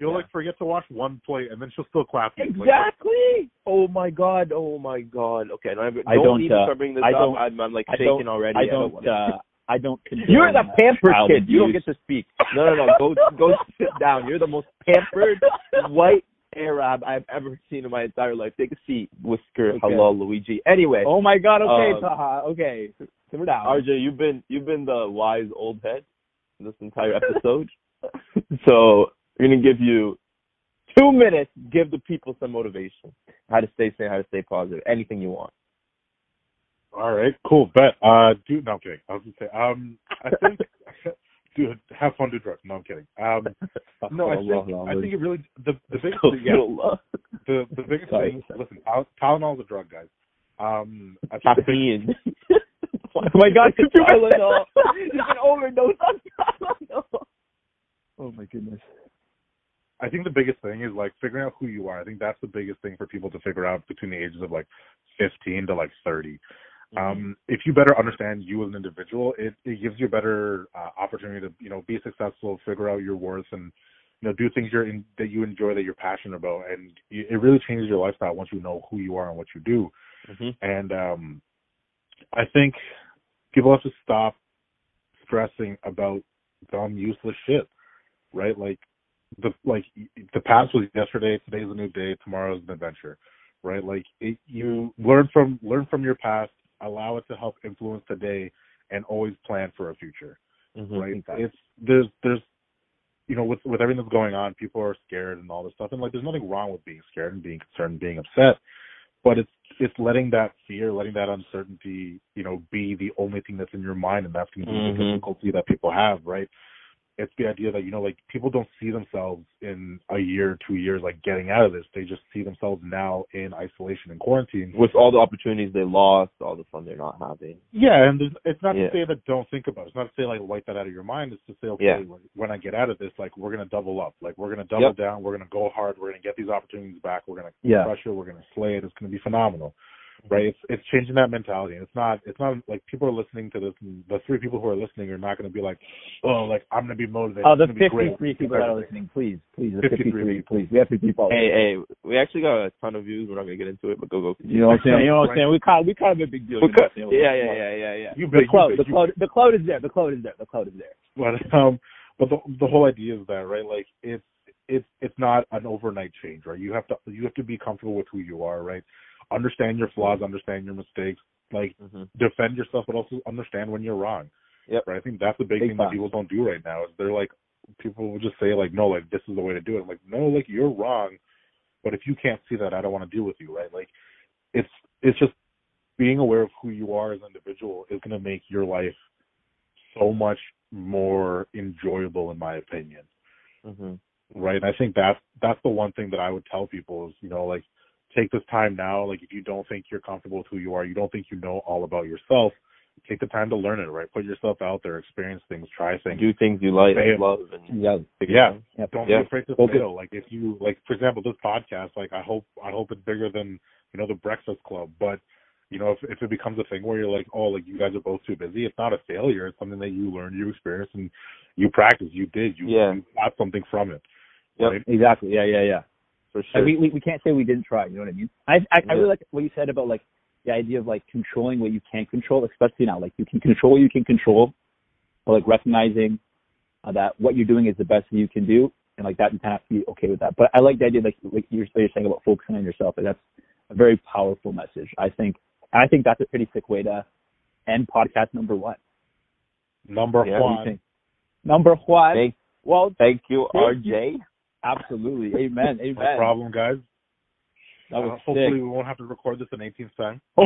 you'll Yeah. like forget to wash one plate and then she'll still clap you Like, Exactly. Oh my god. Oh my god. Okay. No, I don't, even uh, start bringing this I up. don't- I'm, I'm like I shaking don't- already. I don't. Uh, I don't. You're the pampered kid. You don't get to speak. No, no, no. Go, go sit down. You're the most pampered white Arab I've ever seen in my entire life. Take a seat, Whisker. Okay. Hello, Luigi. Anyway, Oh my God. Okay, Um, Taha. Okay, simmer down. RJ, you've been you've been the wise old head this entire episode. so we're gonna give you two minutes. Give the people some motivation. How to stay sane. How to stay positive. Anything you want. All right, cool. Bet. Uh, dude, no, I'm kidding. I was gonna say, um, I think, dude, have fun, do drugs. No, I'm kidding. Um, no, I think, I think it really the the biggest thing, yeah, the the biggest thing. Listen, Tyl- Tylenol is a drug, guys. Um, I think Caffeine. Oh my God, Tylenol. Tylenol. You can overdose on Tylenol. Oh my goodness. I think the biggest thing is like figuring out who you are. I think that's the biggest thing for people to figure out between the ages of like 15 to like 30. Um, if you better understand you as an individual, it, it gives you a better uh, opportunity to you know be successful, figure out your worth, and you know do things you're in, that you enjoy, that you're passionate about, and it really changes your lifestyle once you know who you are and what you do. Mhm. And um, I think people have to stop stressing about dumb, useless shit, right? Like the like the past was yesterday, today's a new day, tomorrow's an adventure, right? Like it, you learn from learn from your past, allow it to help influence today, and always plan for a future, Mhm. right? Exactly. It's there's there's you know with with everything that's going on, people are scared and all this stuff, and like there's nothing wrong with being scared and being concerned and being upset, but it's it's letting that fear, letting that uncertainty, you know, be the only thing that's in your mind, and that's going to be the Mhm. difficulty that people have, right? It's the idea that you know, like people don't see themselves in a year, two years, like getting out of this. They just see themselves now in isolation and quarantine. With all the opportunities they lost, all the fun they're not having. Yeah, and it's not Yeah. to say that don't think about it. It's not to say like wipe that out of your mind. It's to say okay, Yeah. when I get out of this, like we're gonna double up. Like we're gonna double Yep. down. We're gonna go hard. We're gonna get these opportunities back. We're gonna Yeah. crush it. We're gonna slay it. It's gonna be phenomenal. Right? It's it's changing that mentality. And it's not it's not like people are listening to this. And the three people who are listening are not gonna be like, oh, like I'm gonna be motivated. Oh, the gonna be great. 53 people that are listening, please, please, the 53 53, please. We have 50 followers. Hey, hey, we actually got a ton of views. We're not gonna get into it, but go go. You know what I'm saying? You know what I'm saying? We kind of, we kind of a big deal. You know what I'm saying? Yeah, yeah, yeah, yeah, yeah. You The bet, you cloud, the you cloud, the cloud is there. The cloud is there. The cloud is there. but um but the the whole idea is that right like it's it's it's not an overnight change right you have to you have to be comfortable with who you are right understand your flaws understand your mistakes like Mhm. defend yourself but also understand when you're wrong. Yep. right? I think that's the big, Big thing that people don't do right now is they're like people will just say like no like this is the way to do it. I'm like no like you're wrong but if you can't see that i don't want to deal with you right? Like it's it's just being aware of who you are as an individual is going to make your life so much more enjoyable in my opinion. Mhm. right? And i think that's that's the one thing that i would tell people is you know like take this time now. Like if you don't think you're comfortable with who you are, you don't think you know all about yourself, take the time to learn it, right? Put yourself out there, experience things, try things. Do things you like, Fail. love, and Yeah. Yeah. Yep. Don't Yeah. be afraid to Focus. fail. Like if you like for example this podcast, like I hope I hope it's bigger than, you know, the Breakfast Club. But you know, if if it becomes a thing where you're like, Oh, like you guys are both too busy, it's not a failure. It's something that you learned, you experienced and you practiced, you did, you, Yeah. you got something from it. Yep. Right? Exactly. Yeah, yeah, yeah. For sure. Like, we, we we can't say we didn't try. You know what I mean? I I, I really like what you said about like the idea of like controlling what you can't control, especially now. Like you can control what you can control, but like recognizing uh, that what you're doing is the best that you can do, and like that you kind of have to be okay with that. But I like the idea, like like you're, you're saying about focusing on yourself. Like that's a very powerful message. I think I think that's a pretty sick way to end podcast number one. Number Yeah, What do you one. Number one. Thank, well, thank you, Thank you. RJ. absolutely. Amen. Amen. No problem, guys. That was Uh, hopefully sick. we won't have to record this an 18th time.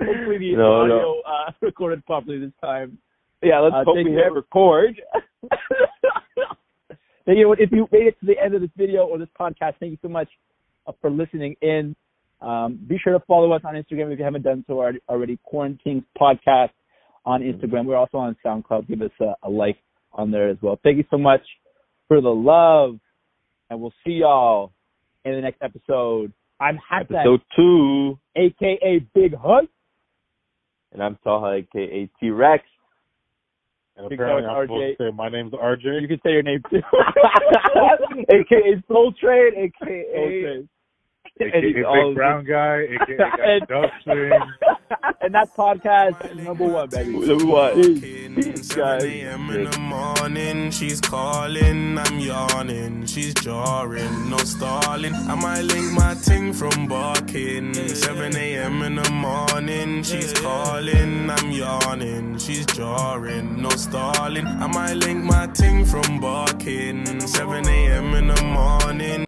Hopefully the No, audio no. Uh, recorded properly this time. Yeah, let's Uh, hope we you. hit record. Thank you. If you made it to the end of this video or this podcast, thank you so much uh, for listening in. Um, be sure to follow us on Instagram if you haven't done so already. already Quarantine Podcast on Instagram. We're also on SoundCloud. Give us a, a like on there as well. Thank you so much for the love, and we'll see y'all in the next episode. I'm Hassan, Episode two. aka Big Hug. And I'm Taha, aka T Rex. And Big apparently I'm supposed RJ. to say my name's RJ. You can say your name too. aka Soul Trade, aka aka Eddie Big Oliver. Brown Guy, aka And- Dustin. and that's podcast number one, baby. What? Peace, 7 guys. a.m. in the morning, she's calling, I'm yawning, she's jarring, no stalling. I might link my ting from barking. 7 a.m. in the morning, she's calling, I'm yawning, she's jarring, no stalling. I might link my ting from barking. 7 a.m. in the morning,